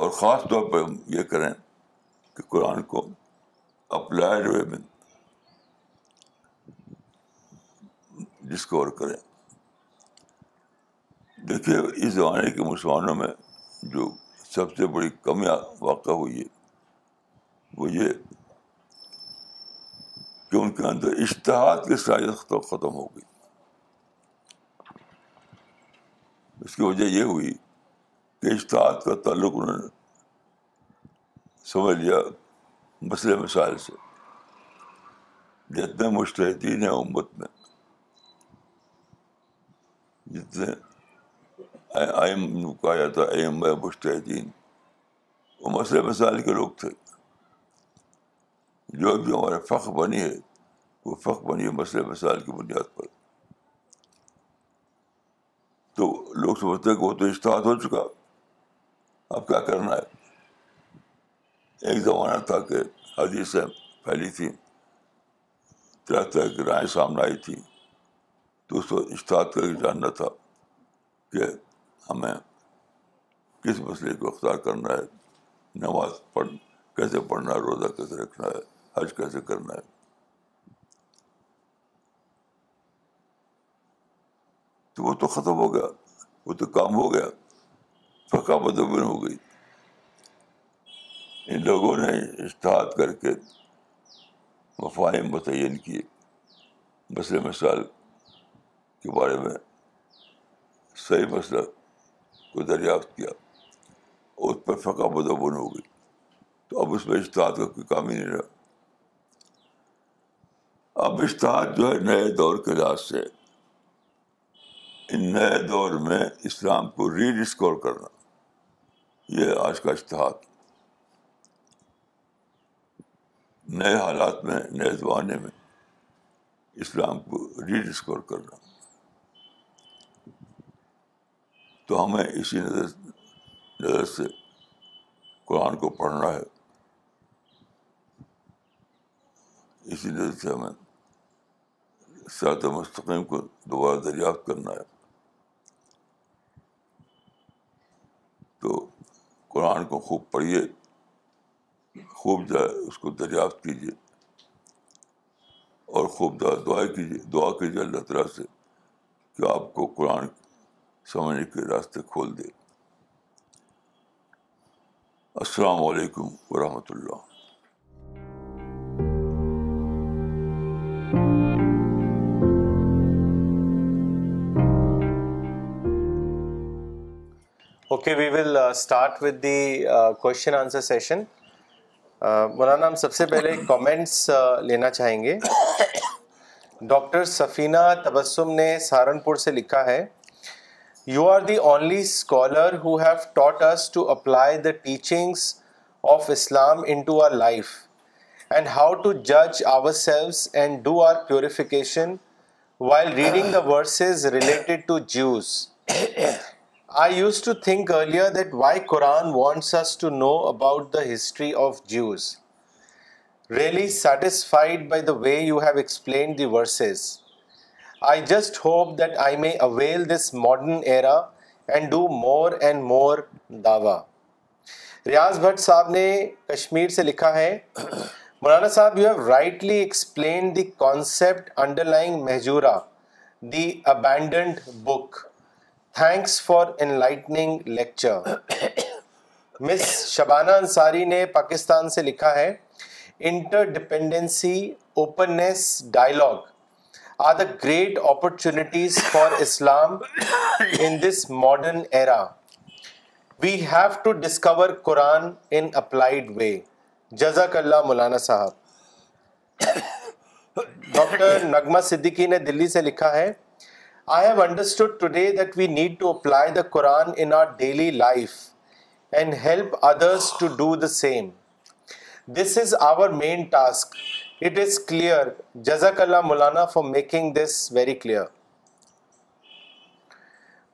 اور خاص طور پہ ہم یہ کریں کہ قرآن کو اپلائڈ وے میں ڈسکور کریں دیکھیے اس زمانے کے مسلمانوں میں جو سب سے بڑی کمیاں واقع ہوئی ہے وہ یہ کہ ان کے اندر اشتہاد کی سائز ختم ہو گئی اس کی وجہ یہ ہوئی کہ اشتہاد کا تعلق انہوں نے سمجھ لیا مسئلے مسائل سے جتنے مشتحدین ہیں امت میں جتنے آئم کہا جاتا ایم مشتحدین وہ مسئلے مسائل کے لوگ تھے جو بھی ہمارے فخر بنی ہے وہ فخر بنی ہے مسئلے مسائل کی بنیاد پر تو لوگ سمجھتے کہ وہ تو اشتہاد ہو چکا اب کیا کرنا ہے ایک زمانہ تھا کہ حدیثیں پھیلی تھی طرح طرح کی رائے سامنے آئی تھی تو اس کو اشتہار کا کے جاننا تھا کہ ہمیں کس مسئلے کو اختیار کرنا ہے نماز پڑھ کیسے پڑھنا ہے روزہ کیسے رکھنا ہے حج کیسے کرنا ہے تو وہ تو ختم ہو گیا وہ تو کام ہو گیا پکا مدبن ہو گئی ان لوگوں نے اشتہاد کر کے مفاہم متعین کیے مسئلہ مثال کے بارے میں صحیح مسئلہ کو دریافت کیا اس پر فقہ مدبن ہو گئی تو اب اس میں اشتہاد کا کوئی کام ہی نہیں رہا اب اشتہاد جو ہے نئے دور کے لحاظ سے ان نئے دور میں اسلام کو ری ڈسکور کرنا یہ آج کا اشتہار نئے حالات میں نئے زمانے میں اسلام کو ری ڈسکور کرنا تو ہمیں اسی نظر نظر سے قرآن کو پڑھنا ہے اسی نظر سے ہمیں سیاحت مستقیم کو دوبارہ دریافت کرنا ہے قرآن کو خوب پڑھیے خوب ہے اس کو دریافت کیجیے اور خوب دار دعا کیجیے دعا کیجیے اللہ تعالیٰ سے کہ آپ کو قرآن سمجھنے کے راستے کھول دے السلام علیکم ورحمۃ اللہ okay we will start with the question answer session مولانا ہم سب سے پہلے کامنٹس لینا چاہیں گے ڈاکٹر سفینہ تبسم نے سہارنپور سے لکھا ہے you are the only scholar who have taught us to apply the teachings of Islam in to our life and how to جج ourselves and do our purification while reading the verses related to Jews I use to think earlier that why Quran wants us to know about the history of Jews really satisfied by the way you have explain the verses I just hope that I may avail this modern era and do more and more داوا ریاض بھٹ صاحب نے کشمیر سے لکھا ہے مولانا صاحب you have rightly explained the concept underline مہجورا the abandoned book thanks for enlightening lecture miss Shabana Ansari نے پاکستان سے لکھا ہے interdependency openness dialogue are the great opportunities for Islam in this modern era we have to discover Quran in applied way جزاک اللہ مولانا صاحب doctor نغمہ صدیقی نے دلی سے لکھا ہے I have understood today that we need to apply the Quran in our daily life and help others to do the same this is our main task it is clear جزاک اللہ مولانا for making this very clear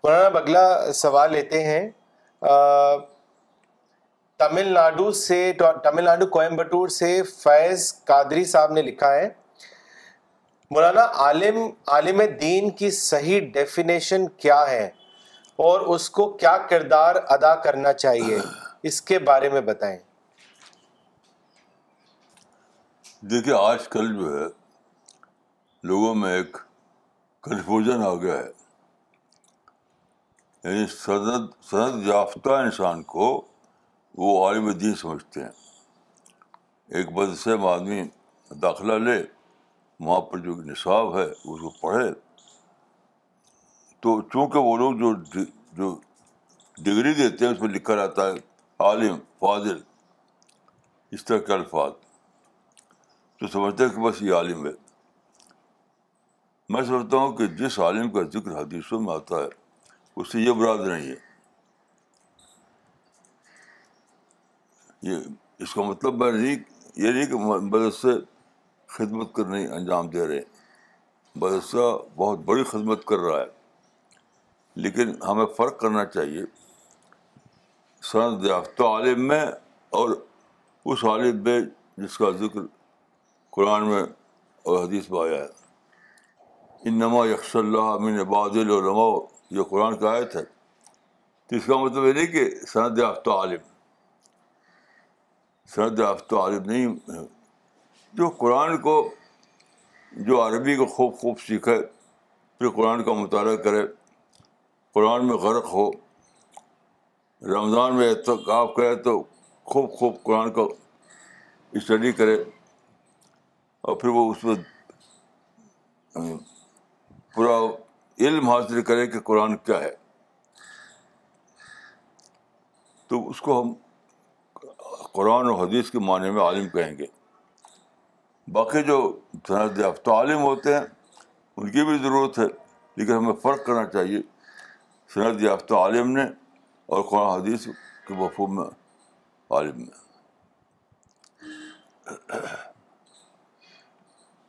مولانا بگلا سوال لیتے ہیں تمل ناڈو سے تمل ناڈو کوئمبٹور سے فیض قادری صاحب نے لکھا ہے مولانا عالم عالم دین کی صحیح ڈیفینیشن کیا ہے اور اس کو کیا کردار ادا کرنا چاہیے اس کے بارے میں بتائیں دیکھیں آج کل جو ہے لوگوں میں ایک کنفیوژن آ گیا ہے یعنی سند یافتہ انسان کو وہ عالم دین سمجھتے ہیں ایک بدسم آدمی داخلہ لے وہاں پر جو نصاب ہے اس کو پڑھے تو چونکہ وہ لوگ جو جو ڈگری دیتے ہیں اس میں لکھا رہتا ہے عالم فاضل اس طرح کے الفاظ تو سمجھتے ہیں کہ بس یہ عالم ہے میں سمجھتا ہوں کہ جس عالم کا ذکر حدیثوں میں آتا ہے اس سے یہ براد نہیں ہے یہ اس کا مطلب میں نہیں یہ نہیں کہ مدد سے خدمت کرنے انجام دے رہے ہیں بدرسہ بہت بڑی خدمت کر رہا ہے لیکن ہمیں فرق کرنا چاہیے سند یافتہ عالم میں اور اس عالم میں جس کا ذکر قرآن میں اور حدیث میں آیا ہے انما یکش اللہ عباد العلماء یہ قرآن کا آیت ہے تو اس کا مطلب یہ نہیں کہ سند یافتہ عالم سند یافتہ عالم نہیں جو قرآن کو جو عربی کو خوب خوب سیکھے پھر قرآن کا مطالعہ کرے قرآن میں غرق ہو رمضان میں تک آپ کرے تو خوب خوب قرآن کو اسٹڈی کرے اور پھر وہ اس میں پورا علم حاصل کرے کہ قرآن کیا ہے تو اس کو ہم قرآن و حدیث کے معنی میں عالم کہیں گے باقی جو صنعت یافتہ عالم ہوتے ہیں ان کی بھی ضرورت ہے لیکن ہمیں فرق کرنا چاہیے صنعت یافتہ عالم نے اور قرآن حدیث کے بفو میں عالم نے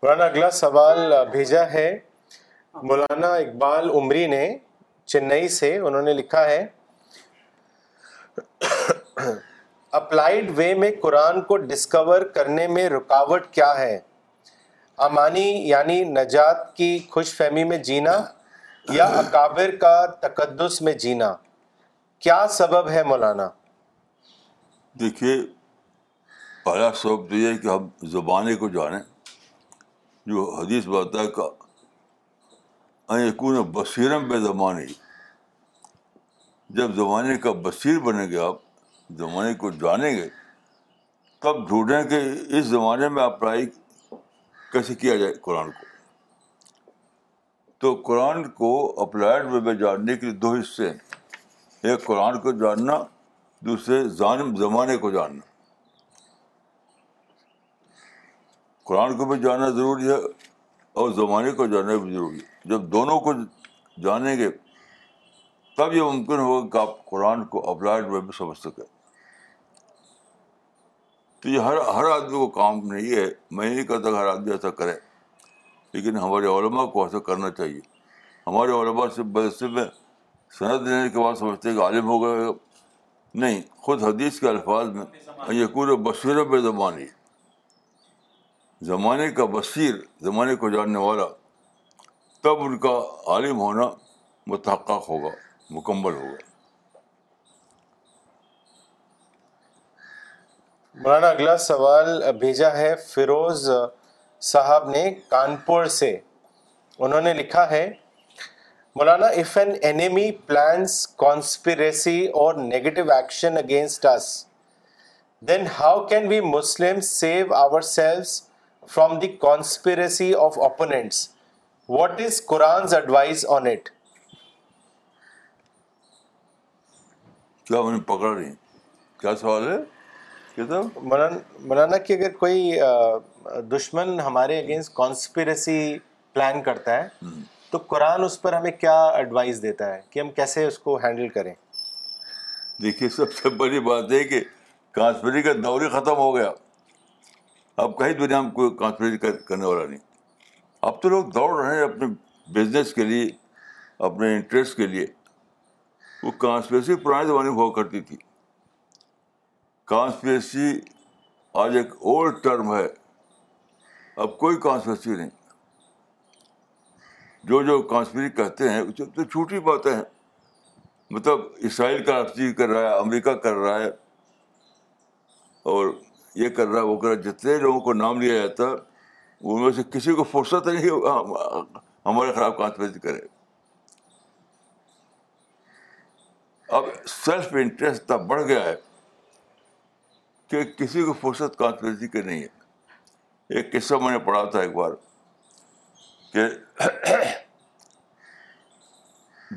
مولانا اگلا سوال بھیجا ہے مولانا اقبال عمری نے چنئی سے انہوں نے لکھا ہے اپلائیڈ وے میں قرآن کو ڈسکور کرنے میں رکاوٹ کیا ہے امانی یعنی نجات کی خوش فہمی میں جینا یا اکابر کا تقدس میں جینا کیا سبب ہے مولانا دیکھیے پہلا سبب تو یہ کہ ہم زبانیں کو جانیں جو حدیث ہے کا بصیرم بے زبانی جب زمانے کا بصیر بنے گا آپ زمانے کو جانیں گے تب ڈھونڈیں کہ اس زمانے میں اپلائی کیسے کیا جائے قرآن کو تو قرآن کو اپلائڈ وے میں جاننے کے لیے دو حصے ہیں ایک قرآن کو جاننا دوسرے زمانے کو جاننا قرآن کو بھی جاننا ضروری ہے اور زمانے کو جاننا بھی ضروری ہے جب دونوں کو جانیں گے تب یہ ممکن ہوگا کہ آپ قرآن کو اپلائڈ وے میں سمجھ سکیں تو یہ ہر ہر آدمی کو کام نہیں ہے میں نہیں کہتا ہر آدمی ایسا کرے لیکن ہمارے علماء کو ایسا کرنا چاہیے ہمارے علماء صرف بدسے میں صنعت لینے کے بعد سمجھتے ہیں کہ عالم ہو گئے نہیں خود حدیث کے الفاظ میں یہ پورے بصیر بے زبانی زمانے کا بصیر زمانے کو جاننے والا تب ان کا عالم ہونا متحق ہوگا مکمل ہوگا مولانا اگلا سوال بھیجا ہے فیروز صاحب نے کانپور سے انہوں نے لکھا ہے مولانا if an enemy plans conspiracy or negative action against us then how can we Muslim save ourselves from the conspiracy of opponents what is Quran advise on it اٹھا پکڑ رہی کیا سوال ہے مولانا مولانا کہ اگر کوئی دشمن ہمارے اگینسٹ کانسپریسی پلان کرتا ہے تو قرآن اس پر ہمیں کیا ایڈوائز دیتا ہے کہ ہم کیسے اس کو ہینڈل کریں دیکھیے سب سے بڑی بات ہے کہ کانسپری کا دور ہی ختم ہو گیا اب کہیں دنیا ہم کوئی کانسپریسی کرنے والا نہیں اب تو لوگ دوڑ رہے ہیں اپنے بزنس کے لیے اپنے انٹرسٹ کے لیے وہ کانسپریسی پرانے زمانے میں ہوا کرتی تھی کانسپریسی آج ایک اولڈ ٹرم ہے اب کوئی کانسپریسی نہیں جو جو کاسپیری کہتے ہیں اس تو چھوٹی باتیں ہیں مطلب اسرائیل کا چیز کر رہا ہے امریکہ کر رہا ہے اور یہ کر رہا ہے وہ کر رہا ہے جتنے لوگوں کو نام لیا جاتا ان میں سے کسی کو فرصت نہیں ہمارے خلاف کانسپریسی کرے اب سیلف انٹرسٹ تب بڑھ گیا ہے کہ کسی کو فرصت کانسپریسی کی نہیں ہے ایک قصہ میں نے پڑھا تھا ایک بار کہ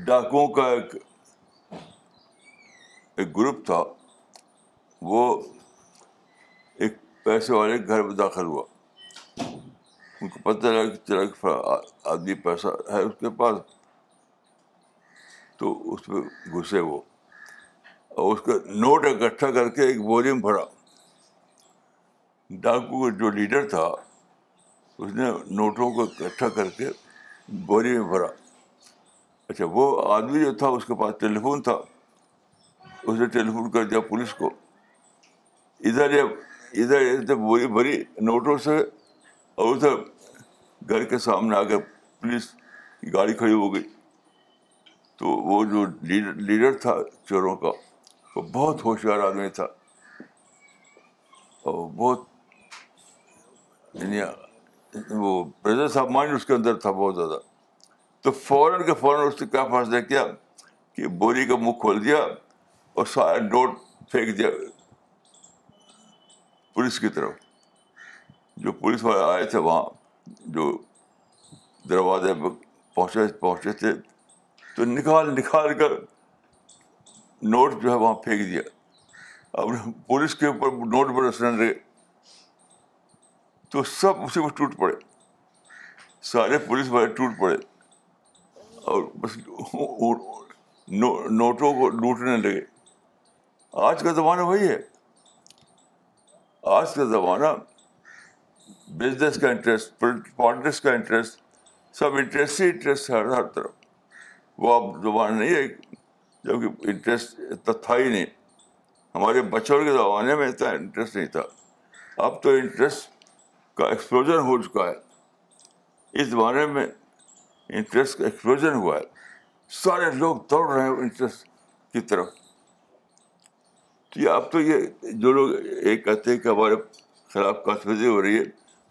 ڈاکوں کا ایک ایک گروپ تھا وہ ایک پیسے والے گھر میں داخل ہوا ان کو پتہ لگا کہ آدمی پیسہ ہے اس کے پاس تو اس پہ گھسے وہ اور اس کا نوٹ اکٹھا کر کے ایک میں بھرا ڈاکو کا جو لیڈر تھا اس نے نوٹوں کو اکٹھا کر کے بوری میں بھرا اچھا وہ آدمی جو تھا اس کے پاس ٹیلیفون تھا اس نے ٹیلیفون کر دیا پولیس کو ادھر ادھر ادھر بوری بھری نوٹوں سے اور ادھر گھر کے سامنے آ کے پولیس گاڑی کھڑی ہو گئی تو وہ جو لیڈر تھا چوروں کا وہ بہت ہوشیار آدمی تھا اور بہت یعنی وہ پریزنس آف مائنڈ اس کے اندر تھا بہت زیادہ تو فوراً کے فوراً اس نے کیا فیصلہ کیا کہ بوری کا منہ کھول دیا اور سارا نوٹ پھینک دیا پولیس کی طرف جو پولیس والے آئے تھے وہاں جو دروازے پہ پہنچے پہنچے تھے تو نکال نکال کر نوٹ جو ہے وہاں پھینک دیا اب پولیس کے اوپر نوٹ رہے تو سب اسی کو ٹوٹ پڑے سارے پولیس والے ٹوٹ پڑے اور بس نوٹوں کو لوٹنے لگے آج کا زمانہ وہی ہے آج کا زمانہ بزنس کا انٹرسٹ پالیٹکس کا انٹرسٹ سب انٹرسٹ ہی انٹرسٹ ہے ہر طرف وہ اب زمانہ نہیں ہے جبکہ انٹرسٹ اتنا تھا ہی نہیں ہمارے بچوں کے زمانے میں اتنا انٹرسٹ نہیں تھا اب تو انٹرسٹ کا ایکسپلوجر ہو چکا ہے اس زمانے میں انٹرسٹ کا ایکسپلوجر ہوا ہے سارے لوگ دوڑ رہے ہیں انٹرسٹ کی طرف تو جی، یہ اب تو یہ جو لوگ یہ کہتے ہیں کہ ہمارے خلاف کاستی ہو رہی ہے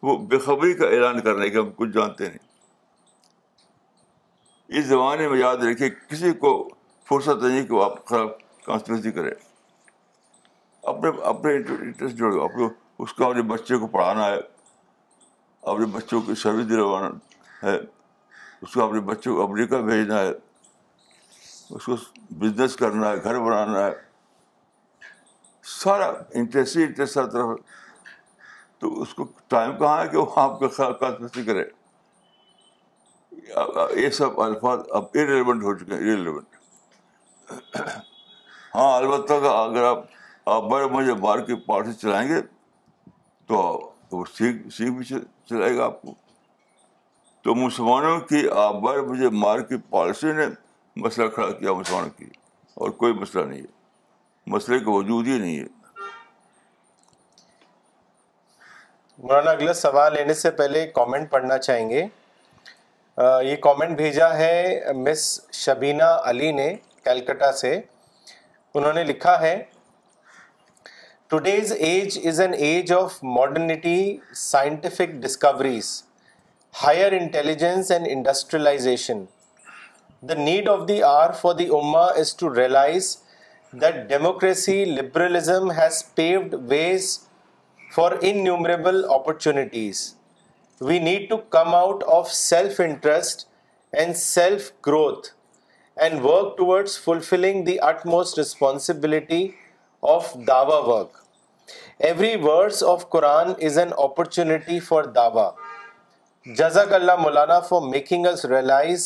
وہ بےخبری کا اعلان کر رہے ہیں کہ ہم کچھ جانتے نہیں اس زمانے میں یاد رکھے کسی کو فرصت نہیں کہ وہ آپ خلاف کانسپریسی کرے اپنے اپنے انٹرسٹ جوڑے آپ کو اس کو اپنے بچے کو پڑھانا ہے اپنے بچوں کی سروس دلوانا ہے اس کو اپنے بچوں کو امریکہ بھیجنا ہے اس کو بزنس کرنا ہے گھر بنانا ہے سارا انٹرسٹ ہی انٹرسٹ تو اس کو ٹائم کہاں ہے کہ وہ آپ کے خیال کافی کرے یہ سب الفاظ اب ارریلیونٹ ہو چکے ہیں ارریلیونٹ ہاں البتہ اگر آپ آپ بڑے مجھے بار کی پارٹی چلائیں گے تو تو سیکھ سیکھ بھی چلائے گا آپ کو تو مسلمانوں کی آبر مجھے مار کی پالیسی نے مسئلہ کھڑا کیا مسلمانوں کی اور کوئی مسئلہ نہیں ہے مسئلے کا وجود ہی نہیں ہے مولانا اگلا سوال لینے سے پہلے کامنٹ پڑھنا چاہیں گے یہ کامنٹ بھیجا ہے مس شبینہ علی نے کیلکٹا سے انہوں نے لکھا ہے Today's age is an age of modernity, scientific discoveries, higher intelligence and industrialization. The need of the hour for the Ummah is to realize that democracy, liberalism has paved ways for innumerable opportunities. We need to come out of self-interest and self-growth and work towards fulfilling the utmost responsibility of Dawa work every words of Quran is an opportunity for داوا جزاک اللہ مولانا for making us realise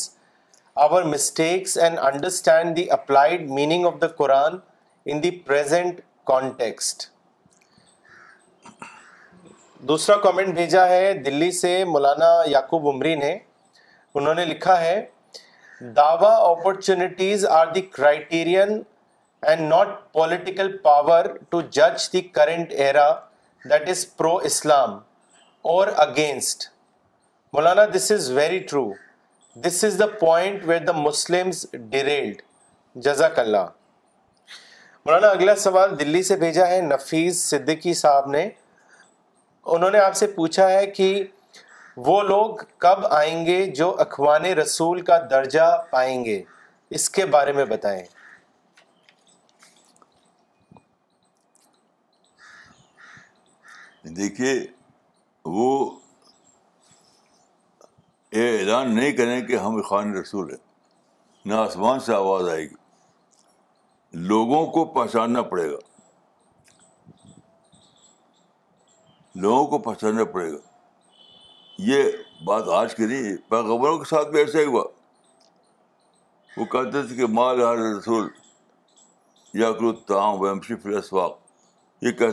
our mistakes and understand the applied meaning of the Quran in the present context دوسرا comment بھیجا ہے دلی سے مولانا یعقوب عمری نے انہوں نے لکھا ہے داوا opportunities are the criterion and not political power to جج the current era that is pro Islam اور against Maulana this is very true this is the point where the Muslims derailed جزاک اللہ مولانا اگلا سوال دلی سے بھیجا ہے نفیس صدیقی صاحب نے انہوں نے آپ سے پوچھا ہے کہ وہ لوگ کب آئیں گے جو اخوان رسول کا درجہ پائیں گے اس کے بارے میں بتائیں دیکھیے وہ یہ اعلان نہیں کریں کہ ہم خان رسول ہیں نہ آسمان سے آواز آئے گی لوگوں کو پہچاننا پڑے گا لوگوں کو پہچاننا پڑے گا یہ بات آج کے نہیں پیغبروں کے ساتھ بھی ایسا ہی ہوا وہ کہتے تھے کہ ہر رسول یا کرو تام ویمشی فلسواق یہ کہ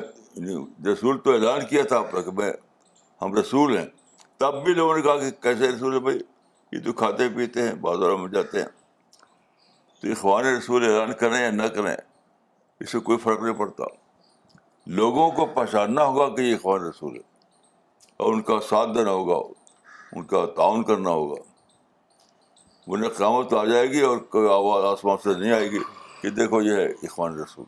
رسول تو اعلان کیا تھا آپ کہ میں ہم رسول ہیں تب بھی لوگوں نے کہا کہ کیسے رسول ہے بھائی یہ تو کھاتے پیتے ہیں بازاروں میں جاتے ہیں تو خوان رسول اعلان کریں یا نہ کریں اس سے کوئی فرق نہیں پڑتا لوگوں کو پہچاننا ہوگا کہ یہ خوان رسول ہے اور ان کا ساتھ دینا ہوگا ان کا تعاون کرنا ہوگا انہیں قیامت آ جائے گی اور کوئی آواز آسمان سے نہیں آئے گی کہ دیکھو یہ ہے اخوان رسول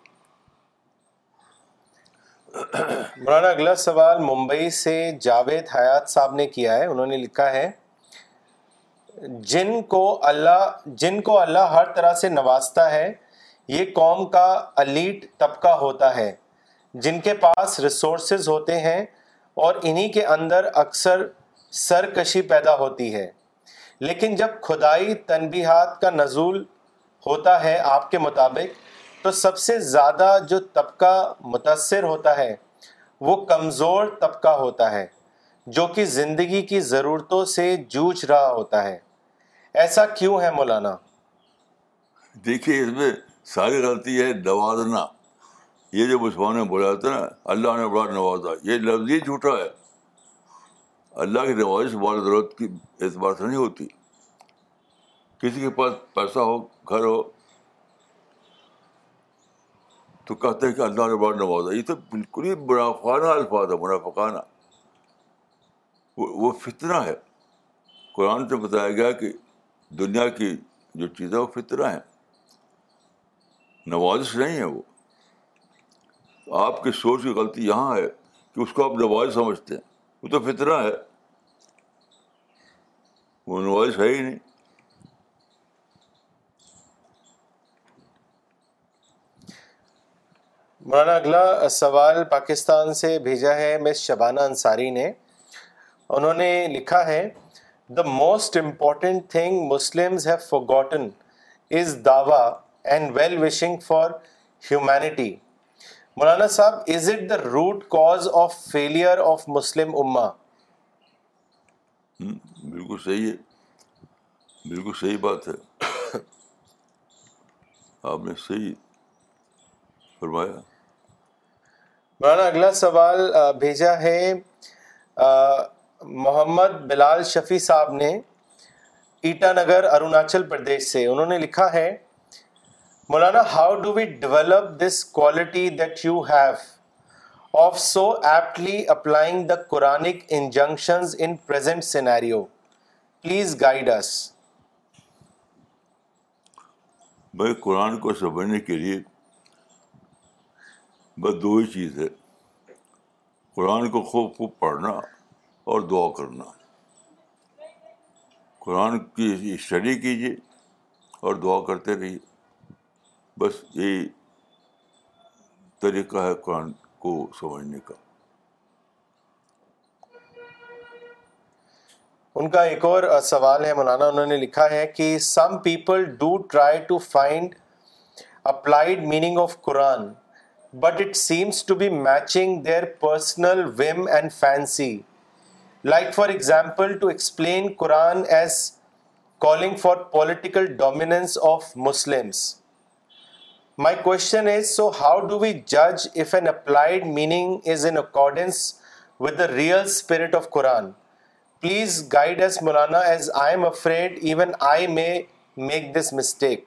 مولانا اگلا سوال ممبئی سے جاوید حیات صاحب نے کیا ہے انہوں نے لکھا ہے جن کو اللہ جن کو اللہ ہر طرح سے نوازتا ہے یہ قوم کا الیٹ طبقہ ہوتا ہے جن کے پاس ریسورسز ہوتے ہیں اور انہی کے اندر اکثر سرکشی پیدا ہوتی ہے لیکن جب خدائی تنبیہات کا نزول ہوتا ہے آپ کے مطابق تو سب سے زیادہ جو طبقہ متاثر ہوتا ہے وہ کمزور طبقہ ہوتا ہے جو کہ زندگی کی ضرورتوں سے جوجھ رہا ہوتا ہے ایسا کیوں ہے مولانا دیکھیے اس میں ساری غلطی ہے نوازنا یہ جو نے بولا تھا نا اللہ نے بڑا نوازا یہ لفظ ہی جھوٹا ہے اللہ کی نوازش بڑا ضرورت کی اعتبار سے نہیں ہوتی کسی کے پاس پیسہ ہو گھر ہو تو کہتے ہیں کہ اللہ نے بڑا نوازا یہ تو بالکل ہی منافقانہ الفاظ ہے منافقانہ وہ فطرہ ہے قرآن سے بتایا گیا کہ دنیا کی جو چیزیں وہ فطرہ ہیں نوازش نہیں ہے وہ آپ کی سوچ کی غلطی یہاں ہے کہ اس کو آپ نوازش سمجھتے ہیں وہ تو فطرہ ہے وہ نوازش ہے ہی نہیں مولانا اگلا سوال پاکستان سے بھیجا ہے مس شبانہ انصاری نے انہوں نے لکھا ہے the most important thing have forgotten is دعوی and well wishing for humanity مولانا صاحب is it the root cause of failure of Muslim اما بالکل صحیح ہے بالکل صحیح بات ہے آپ نے صحیح فرمایا مولانا اگلا سوال بھیجا ہے محمد بلال شفیع صاحب نے ایٹا نگر اروناچل پردیش سے انہوں نے لکھا ہے مولانا how do we develop this quality that you have of so aptly applying the Quranic injunctions in present scenario please guide us بھائی قرآن کو سمجھنے کے لیے بس دو ہی چیز ہے قرآن کو خوب خوب پڑھنا اور دعا کرنا قرآن کی اسٹڈی کیجیے اور دعا کرتے رہیے بس یہی طریقہ ہے قرآن کو سمجھنے کا ان کا ایک اور سوال ہے مولانا انہوں نے لکھا ہے کہ some people do try to find applied meaning of Quran but it seems to be matching their personal whim and fancy. Like, for example, to explain Quran as calling for political dominance of Muslims. My question is, so how do we judge if an applied meaning is in accordance with the real spirit of Quran? Please guide us, Maulana, as I am afraid even I may make this mistake.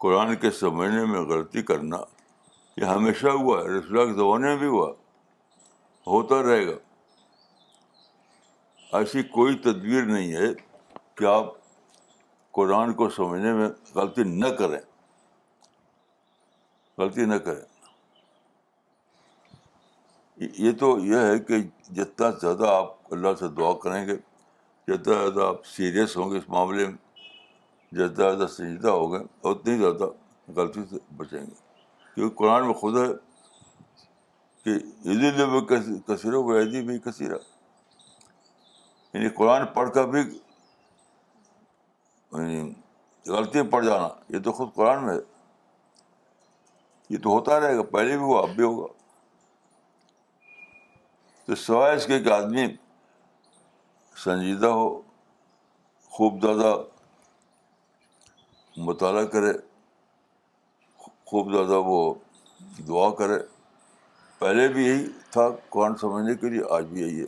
قرآن کے سمجھنے میں غلطی کرنا یہ ہمیشہ ہوا ہے رسول کے زمانے میں بھی ہوا ہوتا رہے گا ایسی کوئی تدبیر نہیں ہے کہ آپ قرآن کو سمجھنے میں غلطی نہ کریں غلطی نہ کریں یہ تو یہ ہے کہ جتنا زیادہ آپ اللہ سے دعا کریں گے جتنا زیادہ آپ سیریس ہوں گے اس معاملے میں زیادہ سنجیدہ ہو گئے اتنی زیادہ غلطی سے بچیں گے کیونکہ قرآن میں خود ہے کہ عید میں کثیر و عیدی بھی کثیرہ یعنی قرآن پڑھ کر بھی یعنی غلطی پڑ جانا یہ تو خود قرآن میں ہے یہ تو ہوتا رہے گا پہلے بھی ہوا اب بھی ہوگا تو سوائے اس کے آدمی سنجیدہ ہو خوب زیادہ مطالعہ کرے خوب زیادہ وہ دعا کرے پہلے بھی یہی تھا قرآن سمجھنے کے لیے آج بھی یہی ہے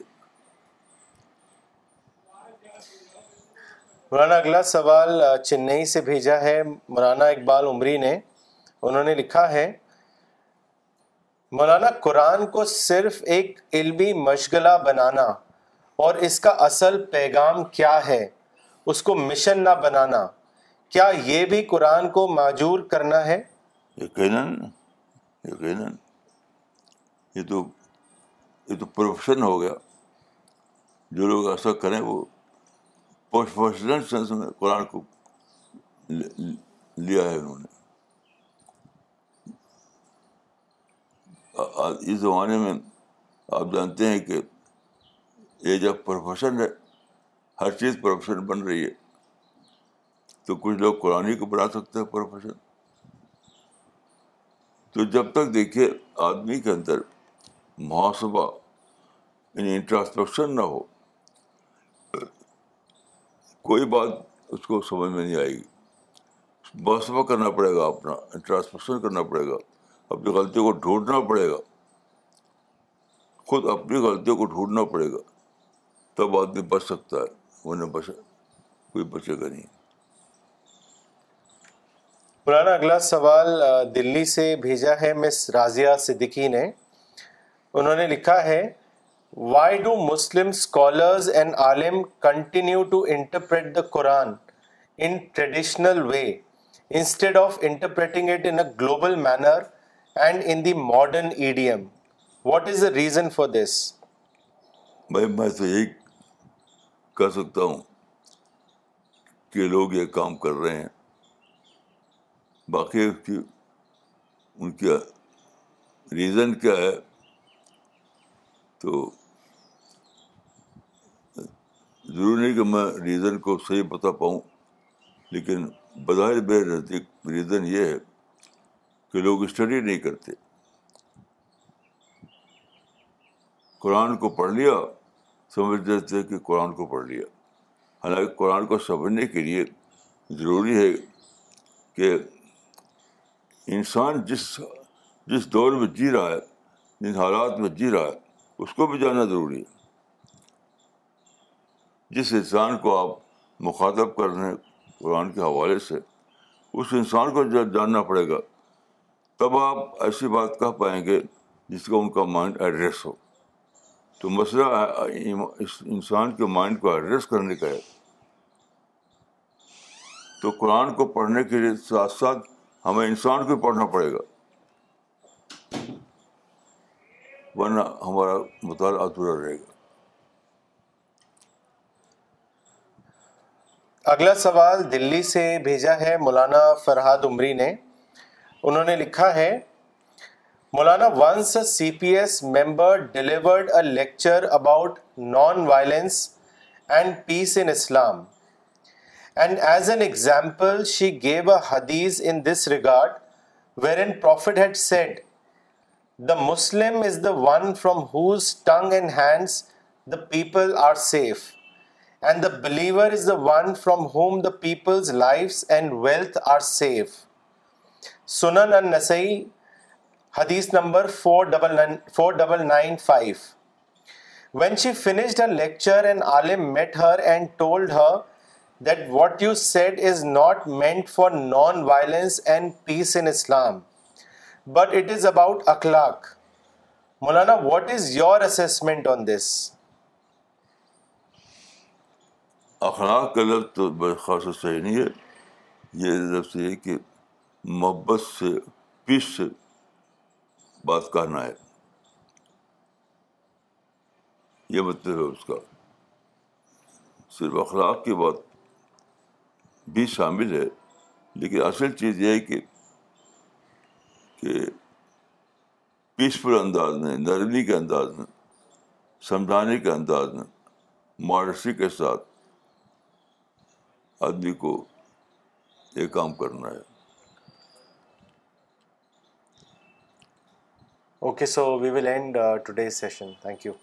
مولانا اگلا سوال چنئی سے بھیجا ہے مولانا اقبال عمری نے انہوں نے لکھا ہے مولانا قرآن کو صرف ایک علمی مشغلہ بنانا اور اس کا اصل پیغام کیا ہے اس کو مشن نہ بنانا کیا یہ بھی قرآن کو معجور کرنا ہے یقیناً یقیناً یہ یہ تو تو پروفیشن ہو گیا جو لوگ ایسا کریں وہ پروفیشنل سینس میں قرآن کو لیا ہے انہوں نے اس زمانے میں آپ جانتے ہیں کہ یہ جب پروفیشن ہے ہر چیز پروفیشن بن رہی ہے تو کچھ لوگ قرآن ہی کو بنا سکتے ہیں پروفیشن تو جب تک دیکھیے آدمی کے اندر محاسبہ یعنی انٹراسپیکشن نہ ہو کوئی بات اس کو سمجھ میں نہیں آئے گی محاسبہ کرنا پڑے گا اپنا انٹراسپیکشن کرنا پڑے گا اپنی غلطیوں کو ڈھونڈنا پڑے گا خود اپنی غلطیوں کو ڈھونڈنا پڑے گا تب آدمی بچ سکتا ہے انہیں بچ کوئی بچے گا نہیں پرانا اگلا سوال دلی سے بھیجا ہے مس رازیہ صدیقی نے انہوں نے لکھا ہے why do Muslim scholars and Alam continue to interpret the Quran in traditional way instead of interpreting it in a global manner and in the modern idiom what is the reason for this بھائی میں تو یہی کر سکتا ہوں کہ لوگ یہ کام کر رہے ہیں باقی کی ان کے ریزن کیا ہے تو ضروری نہیں کہ میں ریزن کو صحیح بتا پاؤں لیکن بظاہر بے نزدیک ریزن یہ ہے کہ لوگ اسٹڈی نہیں کرتے قرآن کو پڑھ لیا سمجھ دیتے کہ قرآن کو پڑھ لیا حالانکہ قرآن کو سمجھنے کے لیے ضروری ہے کہ انسان جس جس دور میں جی رہا ہے جن حالات میں جی رہا ہے اس کو بھی جاننا ضروری ہے جس انسان کو آپ مخاطب کر رہے ہیں قرآن کے حوالے سے اس انسان کو جب جاننا پڑے گا تب آپ ایسی بات کہہ پائیں گے جس کا ان کا مائنڈ ایڈریس ہو تو مسئلہ اس انسان کے مائنڈ کو ایڈریس کرنے کا ہے تو قرآن کو پڑھنے کے لیے ساتھ ساتھ ہمیں انسان کو پڑھنا پڑے گا ورنہ ہمارا مطالعہ ادھورا رہے گا اگلا سوال دلی سے بھیجا ہے مولانا فرحاد عمری نے انہوں نے لکھا ہے مولانا once C P S member delivered a lecture about non violence and peace in Islam And as an example, she gave a hadith in this regard, wherein Prophet had said, "The Muslim is the one from whose tongue and hands the people are safe, and the believer is the one from whom the people's lives and wealth are safe." Sunan An-Nasai, hadith number 4995. When she finished her lecture, an alim met her and told her that what you set is not meant for non violence and peace in Islam but it is about اخلاق مولانا what is your assessment on this اخلاق کا لفظ تو خاص صحیح نہیں ہے یہ لفظ یہ کہ محبت سے پیس سے بات کہنا ہے یہ مطلب ہے اس کا صرف اخلاق کی بات بھی شامل ہے لیکن اصل چیز یہ ہے کہ کہ پیسفل انداز میں نرمی کے انداز میں سمجھانے کے انداز میں مارسی کے ساتھ آدمی کو یہ کام کرنا ہے okay so we will end today session thank you